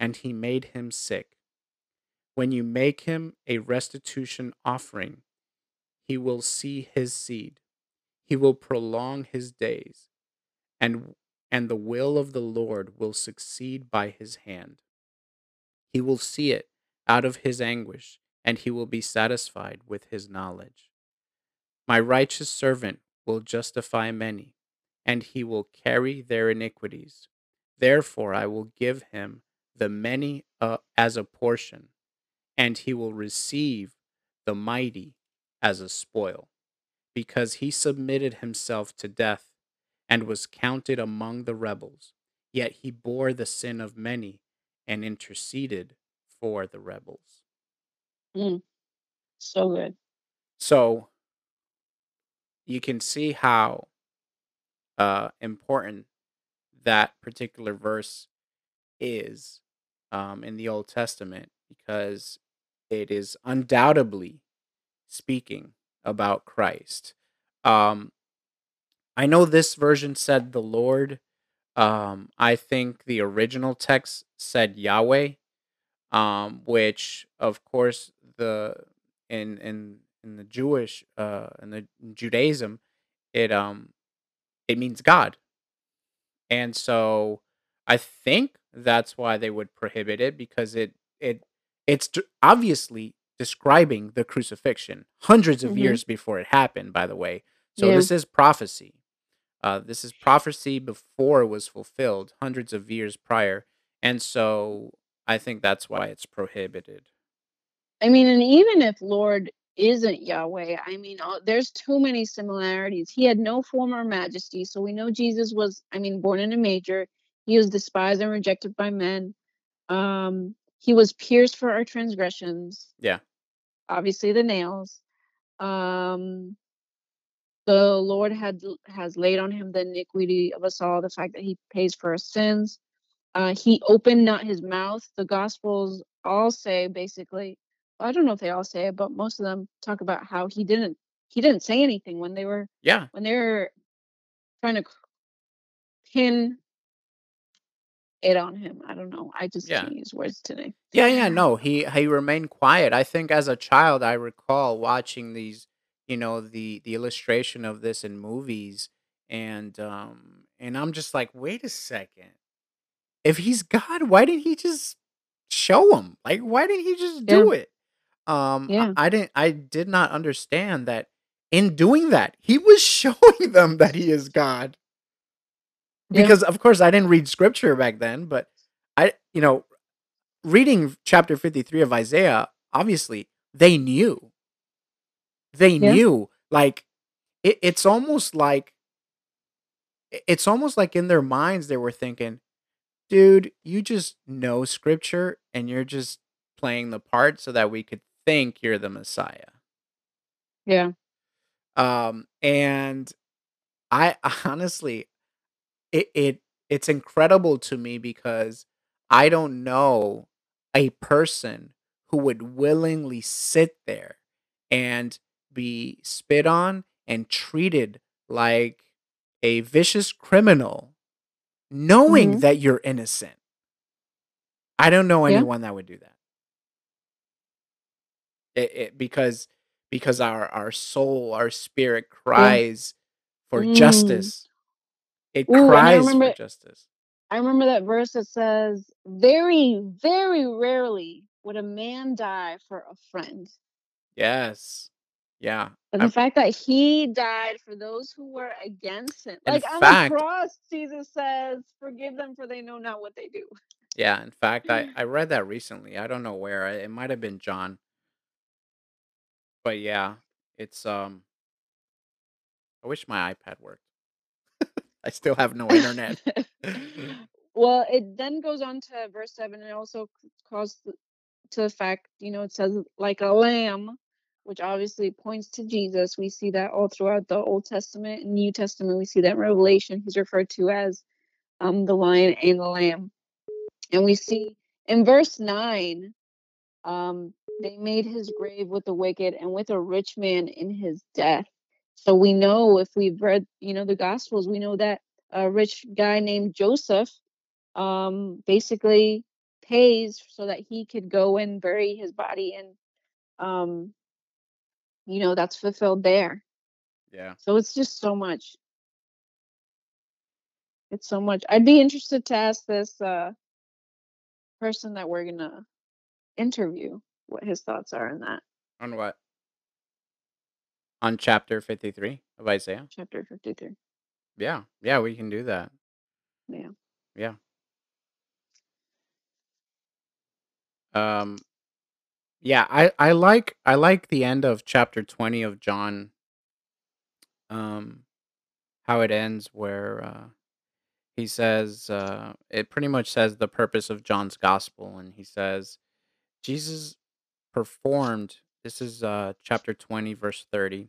A: and he made him sick. When you make him a restitution offering, he will see his seed. He will prolong his days, and and the will of the Lord will succeed by his hand. He will see it out of his anguish, and he will be satisfied with his knowledge. My righteous servant will justify many, and he will carry their iniquities. Therefore, I will give him the many uh, as a portion, and he will receive the mighty as a spoil, because he submitted himself to death and was counted among the rebels. Yet he bore the sin of many and interceded for the rebels.
B: mm. So good.
A: So you can see how uh, important that particular verse is um, in the Old Testament because it is undoubtedly speaking about Christ. Um, I know this version said the Lord. Um, I think the original text said Yahweh, um, which of course the in in in the Jewish uh in the in Judaism it um it means God. And so I think that's why they would prohibit it because it it it's obviously describing the crucifixion hundreds of
B: hmm
A: years before it happened by the way. So
B: Yeah.
A: this is prophecy. Uh this is prophecy before it was fulfilled hundreds of years prior. And so I think that's why it's prohibited.
B: I mean, and even if Lord isn't Yahweh, I mean, uh, there's too many similarities. He had no former majesty, so we know Jesus was, I mean, born in a major He was despised and rejected by men. Um, he was pierced for our transgressions,
A: Yeah.
B: obviously the nails. Um, the Lord had has laid on him the iniquity of us all, the fact that he pays for our sins. Uh, he opened not his mouth. The Gospels all say basically, I don't know if they all say it, but most of them talk about how he didn't he didn't say anything when they were
A: Yeah.
B: when they were. trying to pin it on him. I don't know. I just
A: Yeah.
B: can't use words today.
A: Yeah, yeah, no, he he remained quiet. I think as a child, I recall watching these, you know, the the illustration of this in movies, and um, and I'm just like, wait a second, if he's God, why didn't he just show him? Like, why didn't he just
B: Yeah.
A: do it? Um, I,
B: Yeah.
A: I didn't, I did not understand that in doing that, he was showing them that he is God.
B: Yeah.
A: Because of course I didn't read scripture back then, but I, you know, reading chapter 53 of Isaiah, obviously they knew. They
B: Yeah.
A: knew. Like it, it's almost like it's almost like in their minds they were thinking, dude, you just know scripture and you're just playing the part so that we could think you're the Messiah.
B: Yeah.
A: Um and I honestly it, it it's incredible to me because I don't know a person who would willingly sit there and be spit on and treated like a vicious criminal knowing
B: Mhm.
A: that you're innocent. I don't know
B: Yeah.
A: anyone that would do that. It, it because because our our soul, our spirit
B: Yeah.
A: cries for
B: Mm.
A: justice. It
B: Ooh,
A: cries for justice.
B: I remember that verse that says, "Very, very rarely would a man die for a friend."
A: Yes. Yeah.
B: And the fact that he died for those who were against him. Like on the cross, Jesus says, "Forgive them for they know not what they do."
A: yeah, in fact, I I read that recently. I don't know where. It might have been John, but yeah, it's um I wish my iPad worked. I still have no internet.
B: well, it then goes on to verse 7 and also calls to the fact, you know, it says like a lamb, which obviously points to Jesus. We see that all throughout the Old Testament and New Testament. We see that in Revelation. He's referred to as um, the lion and the lamb. And we see in verse 9, um, they made his grave with the wicked and with a rich man in his death. So we know if we've read, you know, the Gospels, we know that a rich guy named Joseph um, basically pays so that he could go and bury his body, and um, you know that's fulfilled there.
A: yeah.
B: So it's just so much. It's so much. I'd be interested to ask this uh, person that we're gonna interview what his thoughts are on that
A: On what? On chapter 53 of Isaiah?
B: chapter fifty-three.
A: Yeah. Yeah, we can do that.
B: Yeah.
A: Yeah. Um yeah, I I like I like the end of chapter 20 of John um how it ends where uh he says uh it pretty much says the purpose of John's gospel and he says Jesus performed this is uh chapter 20 verse 30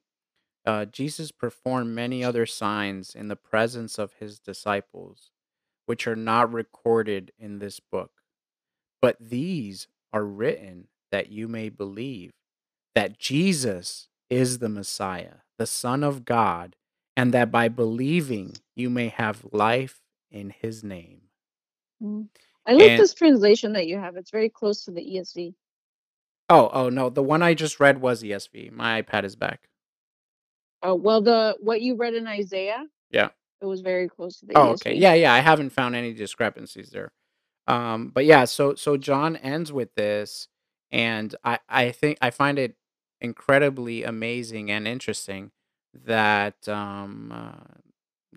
A: uh Jesus performed many other signs in the presence of his disciples which are not recorded in this book but these are written that you may believe that Jesus is the Messiah the son of God and that by believing you may have life in his name
B: Mm. I like
A: and
B: this translation that you have. It's very close to the ESV.
A: Oh oh no the one I just read was ESV my iPad is back
B: Oh well, the what you read in Isaiah,
A: yeah
B: it was very close to the
A: Oh, okay. Yeah, yeah. I haven't found any discrepancies there. Um, but yeah, so so John ends with this, and I I think I find it incredibly amazing and interesting that um, uh,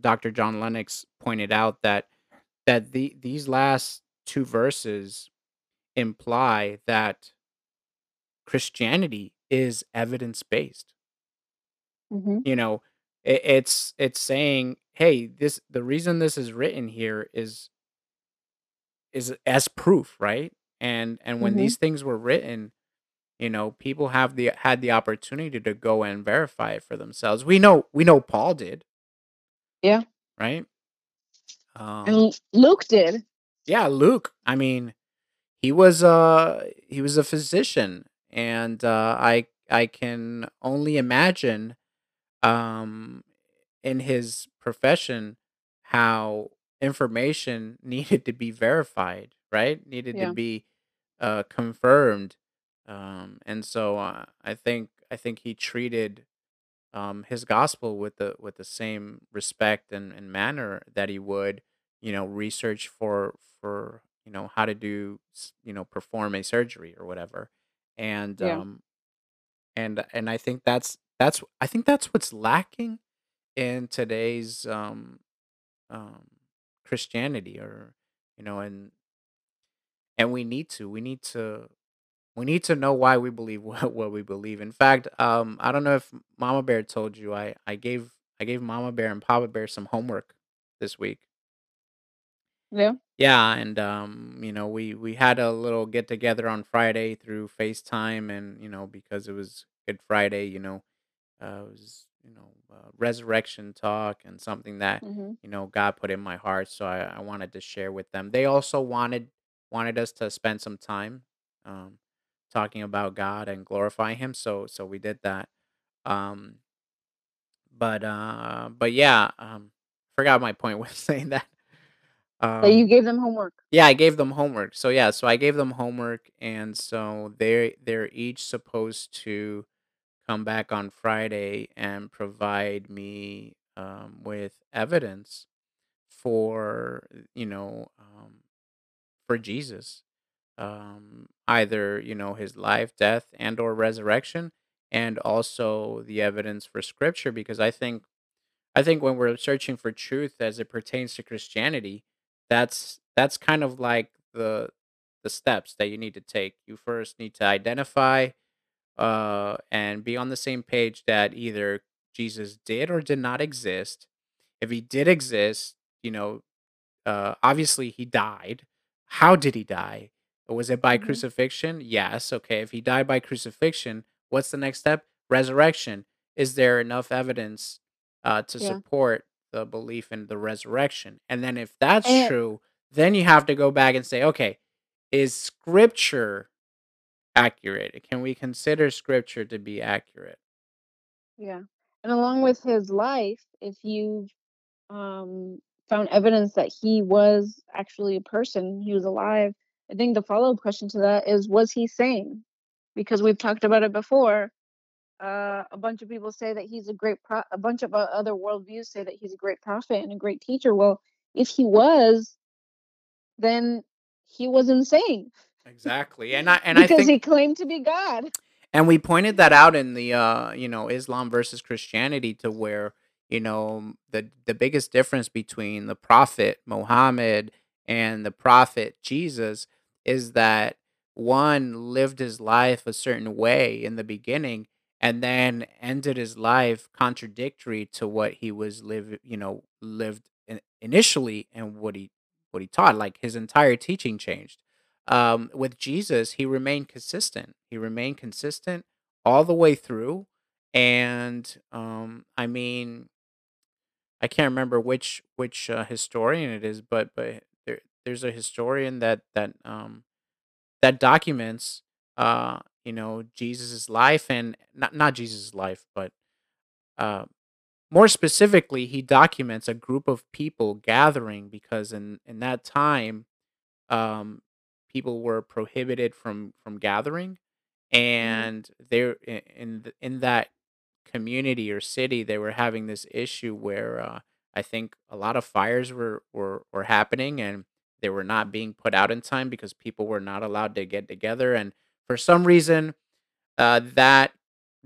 A: Dr. John Lennox pointed out that that the these last two verses imply that Christianity is evidence based.
B: hmm
A: You know, it, it's it's saying, hey, this the reason this is written here is is as proof, right? And and when
B: hmm
A: these things were written, you know, people have the had the opportunity to go and verify it for themselves. We know we know Paul did,
B: Yeah,
A: right? Um
B: L- Luke did.
A: yeah, Luke, I mean, he was uh he was a physician and uh I I can only imagine um in his profession how information needed to be verified, right? Needed to
B: Yeah.
A: be uh, confirmed, um, and so uh, I think I think he treated um, his gospel with the with the same respect and, and manner that he would, you know, research for for you know how to do s- you know perform a surgery or whatever, and
B: Yeah.
A: um, and and I think that's that's I think that's what's lacking in today's um um Christianity or you know and and we need to we need to we need to know why we believe what, what we believe. In fact, um I don't know if Mama Bear told you I I gave I gave Mama Bear and Papa Bear some homework this week.
B: Yeah.
A: Yeah, and um, you know, we we had a little get together on Friday through FaceTime, and you know, because it was Good Friday, you know, uh, it was you know uh, resurrection talk and something that
B: Mhm.
A: you know God put in my heart, so I, I wanted to share with them. They also wanted wanted us to spend some time um, talking about God and glorifying Him, so so we did that. Um, but uh, but yeah, um, forgot my point with saying that.
B: That you
A: Um,
B: gave them homework.
A: yeah, I gave them homework. So yeah, so I gave them homework, and so they they're each supposed to come back on Friday and provide me um, with evidence for you know um, for Jesus, um, either you know his life, death, and or resurrection, and also the evidence for Scripture. Because I think I think when we're searching for truth as it pertains to Christianity, that's that's kind of like the the steps that you need to take. You first need to identify uh and be on the same page that either Jesus did or did not exist. If he did exist, you know, uh obviously he died. How did he die? Was it by
B: Mhm.
A: crucifixion? Yes. Okay. If he died by crucifixion, what's the next step? Resurrection. Is there enough evidence uh, to
B: Yeah.
A: support the belief in the resurrection? And then if that's
B: And
A: true, then you have to go back and say, okay, is scripture accurate? Can we consider scripture to be accurate?
B: yeah. And along with his life, if you've um found evidence that he was actually a person, he was alive, I think the follow-up question to that is was he sane? Because we've talked about it before. Uh, a bunch of people say that he's a great pro a bunch of other worldviews say that he's a great prophet and a great teacher. Well, if he was, then he was insane
A: Exactly. And I and I
B: because
A: think
B: he claimed to be God.
A: And we pointed that out in the uh, you know, Islam versus Christianity to where, you know, the the biggest difference between the prophet Muhammad and the prophet Jesus is that one lived his life a certain way in the beginning and then ended his life contradictory to what he was live, you know, lived in, initially and what he what he taught like his entire teaching changed um, with Jesus, he remained consistent. He remained consistent all the way through. And um, I mean, I can't remember which which uh, historian it is, but but there, there's a historian that that um, that documents uh, you know Jesus's life and not not Jesus's life, but uh, more specifically, he documents a group of people gathering because in in that time um, people were prohibited from from gathering,
B: Mhm.
A: and they're i- in in that community or city they were having this issue where uh, I think a lot of fires were, were were happening and they were not being put out in time because people were not allowed to get together and for some reason uh, that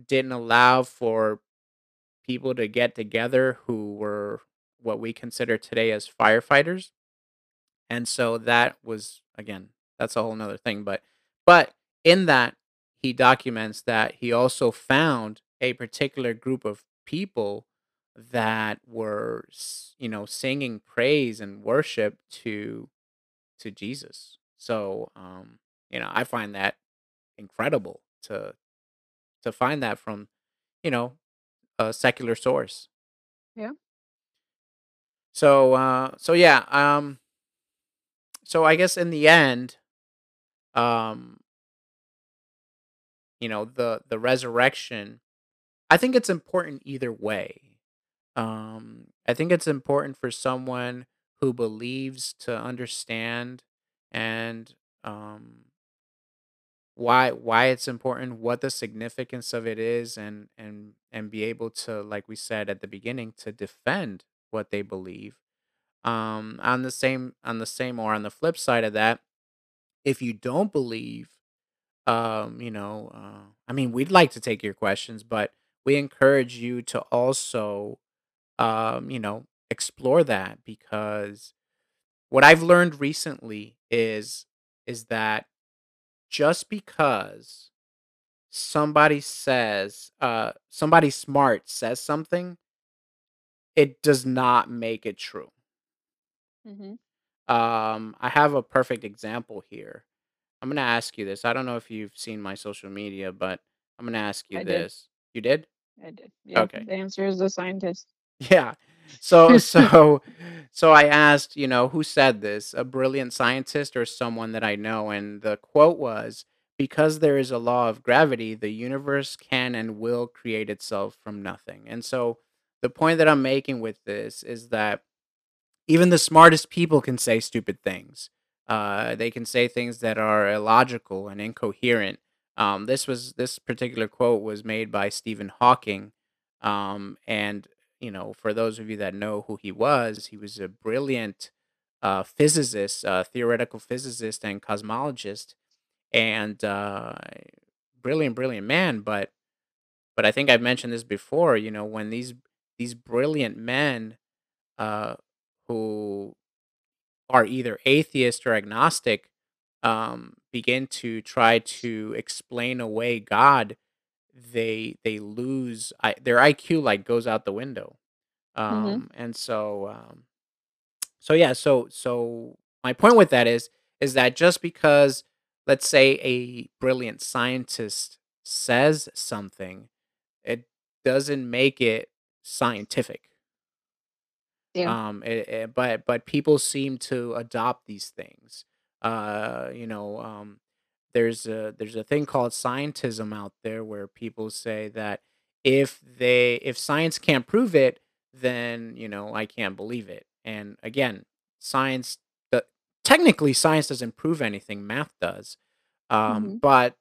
A: didn't allow for people to get together who were what we consider today as firefighters and so that was again, that's a whole nother thing. But but in that he documents that he also found a particular group of people that were you know singing praise and worship to to Jesus. So um you know I find that incredible to to find that from you know a secular source.
B: Yeah.
A: So uh so yeah um so I guess in the end um you know the the resurrection i think it's important either way Um, I think it's important for someone who believes to understand and um, why why it's important, what the significance of it is, and and and be able to, like we said at the beginning, to defend what they believe. Um, on the same on the same or on the flip side of that, if you don't believe, um, you know, uh, I mean, we'd like to take your questions, but we encourage you to also um, you know, explore that because what I've learned recently is is that just because somebody says uh somebody smart says something, it does not make it true.
B: Mhm.
A: Um I have a perfect example here. I'm going to ask you this. I don't know if you've seen my social media, but I'm going to ask you
B: I did.
A: this. You did?
B: I did. Yeah,
A: Okay.
B: the answer is the scientist.
A: Yeah. So so so I asked, you know, who said this? A brilliant scientist or someone that I know? And the quote was, because there is a law of gravity, the universe can and will create itself from nothing. And so the point that I'm making with this is that even the smartest people can say stupid things. Uh, they can say things that are illogical and incoherent. Um, this was this particular quote was made by Stephen Hawking, um, and you know, for those of you that know who he was, he was a brilliant uh, physicist, uh, theoretical physicist, and cosmologist, and uh, brilliant, brilliant man. But but I think I've mentioned this before. You know, when these these brilliant men uh, who are either atheist or agnostic um, begin to try to explain away God, they they lose I, their IQ like goes out the window.
B: Mhm.
A: Um, and so um, so yeah, so so my point with that is is that just because let's say a brilliant scientist says something, it doesn't make it scientific.
B: Yeah.
A: Um, it, it- but but people seem to adopt these things. Uh, you know, um, there's a there's a thing called scientism out there where people say that if they if science can't prove it, then you know I can't believe it. And again, science the technically science doesn't prove anything, math does. Um,
B: Mhm.
A: but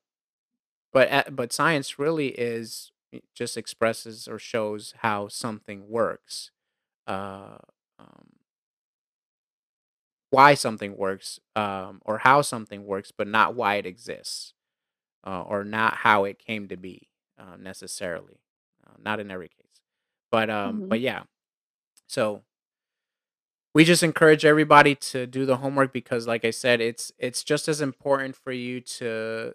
A: but but science really is just expresses or shows how something works. Uh, um, why something works um, or how something works, but not why it exists uh, or not how it came to be uh, necessarily. Uh, not in every case, but um,
B: Mhm.
A: but yeah. So we just encourage everybody to do the homework because, like I said, it's it's just as important for you to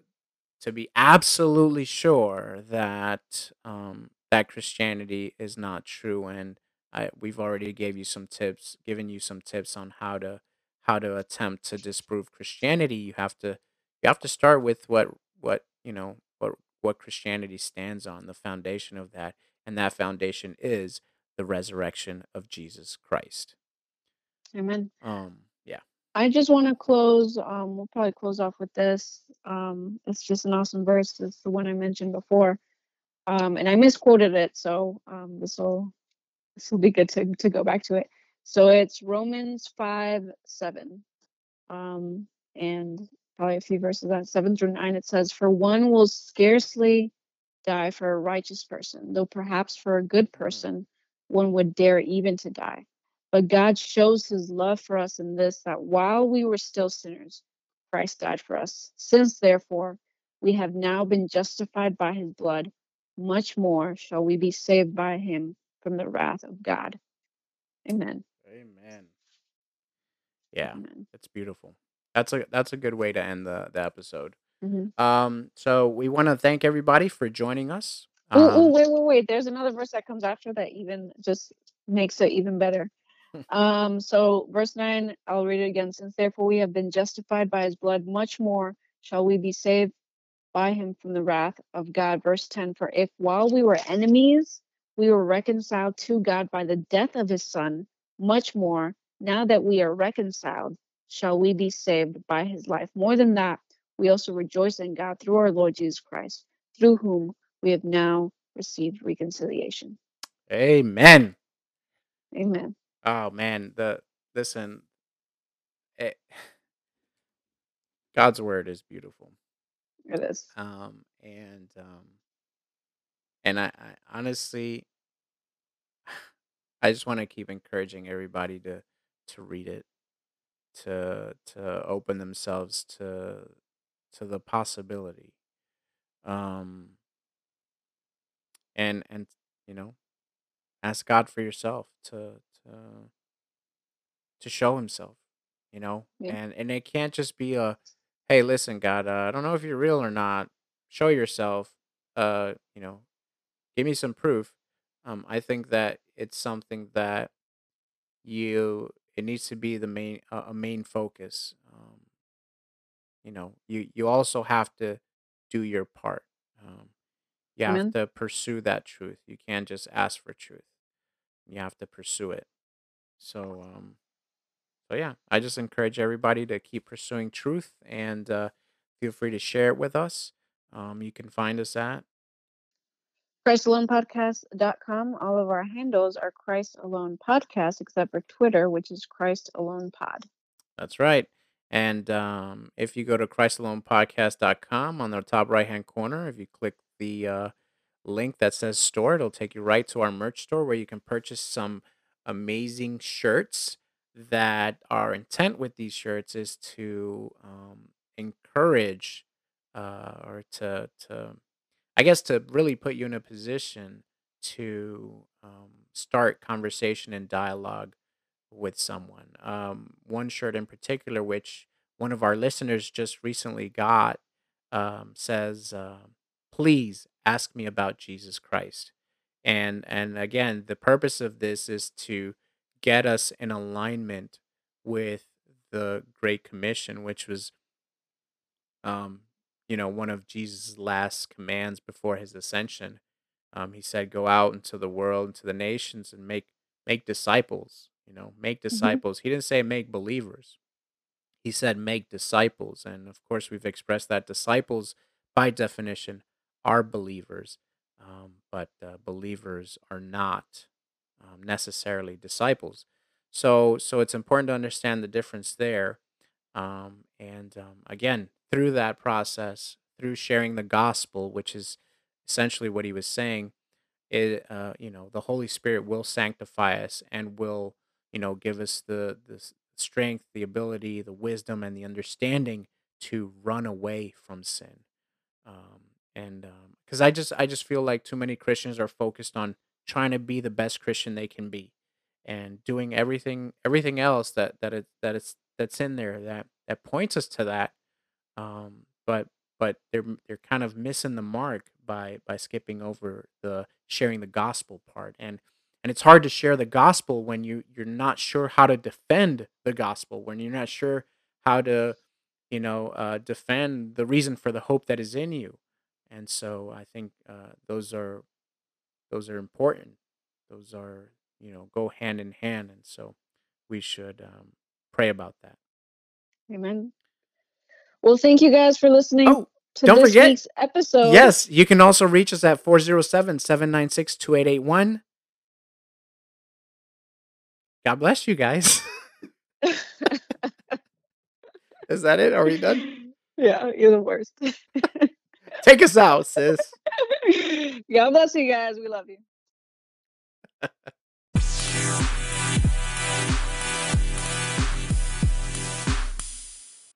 A: to be absolutely sure that um, that Christianity is not true. And I, we've already gave you some tips, given you some tips on how to how to attempt to disprove Christianity. You have to you have to start with what what you know what what Christianity stands on, the foundation of that, and that foundation is the resurrection of Jesus Christ.
B: Amen.
A: Um, yeah.
B: I just want to close. Um, we'll probably close off with this. Um, it's just an awesome verse. It's the one I mentioned before. Um, and I misquoted it, so um, this will this will be good to to go back to it. So it's Romans five seven. Um, and probably a few verses on seven through nine. It says, "For one will scarcely die for a righteous person, though perhaps for a good
A: Mm.
B: person one would dare even to die. But God shows his love for us in this that while we were still sinners, Christ died for us. Since therefore we have now been justified by his blood, much more shall we be saved by him from the wrath of God. Amen.
A: Amen. Yeah,
B: Amen.
A: it's beautiful. That's a that's a good way to end the the episode.
B: hmm
A: Um, so we want to thank everybody for joining us. Um,
B: wait, wait, wait. There's another verse that comes after that even just makes it even better. Um, so verse 9, I'll read it again. Since therefore we have been justified by his blood, much more shall we be saved by him from the wrath of God. Verse 10 For if while we were enemies, we were reconciled to God by the death of his son, much more, now that we are reconciled, shall we be saved by his life. More than that, we also rejoice in God through our Lord Jesus Christ, through whom we have now received reconciliation.
A: amen.
B: Amen.
A: Oh man, the listen, it, God's word is beautiful.
B: It is.
A: Um, and um, and I, I honestly, I just want to keep encouraging everybody to to read it, to to open themselves to to the possibility. Um, and and you know, ask God for yourself to to to show Himself. You know,
B: Yeah.
A: and and it can't just be a, hey, listen, God, uh, I don't know if you're real or not. Show yourself. Uh, you know, give me some proof. Um, I think that it's something that you it needs to be the main uh, a main focus. Um, you know, you you also have to do your part. Um, you have
B: Amen.
A: to pursue that truth. You can't just ask for truth. You have to pursue it. So, um, so yeah, I just encourage everybody to keep pursuing truth and uh, feel free to share it with us. Um, you can find us at
B: ChristAlonePodcast.com. All of our handles are Christ Alone Podcast, except for Twitter, which is Christ Alone Pod.
A: That's right. And um, if you go to ChristAlonePodcast.com on the top right hand corner, if you click the uh, link that says store, it'll take you right to our merch store where you can purchase some amazing shirts that our intent with these shirts is to um, encourage uh, or to, to, I guess, to really put you in a position to um, start conversation and dialogue with someone. Um, one shirt in particular, which one of our listeners just recently got, um, says, uh, "Please ask me about Jesus Christ." And and again, the purpose of this is to get us in alignment with the Great Commission, which was, um, you know, one of Jesus' last commands before his ascension. Um, he said, "Go out into the world, into the nations, and make make disciples." You know, make
B: hmm
A: disciples. He didn't say make believers. He said make disciples, and of course, we've expressed that disciples, by definition, are believers, um, but uh, believers are not um, necessarily disciples. So, so it's important to understand the difference there. Um, and um, again, through that process, through sharing the gospel, which is essentially what he was saying, it uh you know the holy spirit will sanctify us and will you know give us the the strength the ability the wisdom and the understanding to run away from sin. Um and um because i just i just feel like too many christians are focused on trying to be the best christian they can be and doing everything everything else that that it that it's that's in there that that points us to that um, but but they're they're kind of missing the mark by by skipping over the sharing the gospel part and and it's hard to share the gospel when you you're not sure how to defend the gospel when you're not sure how to you know uh, defend the reason for the hope that is in you and so i think uh, those are those are important those are you know go hand in hand and so we should um, pray about that
B: Amen. Well, thank you guys for listening
A: oh
B: to
A: don't
B: this
A: forget
B: week's episode.
A: Yes, you can also reach us at 407 796 2881. God bless you guys. Is that it? Are we done?
B: yeah, you're the worst.
A: Take us out, sis.
B: God bless you guys. We love you.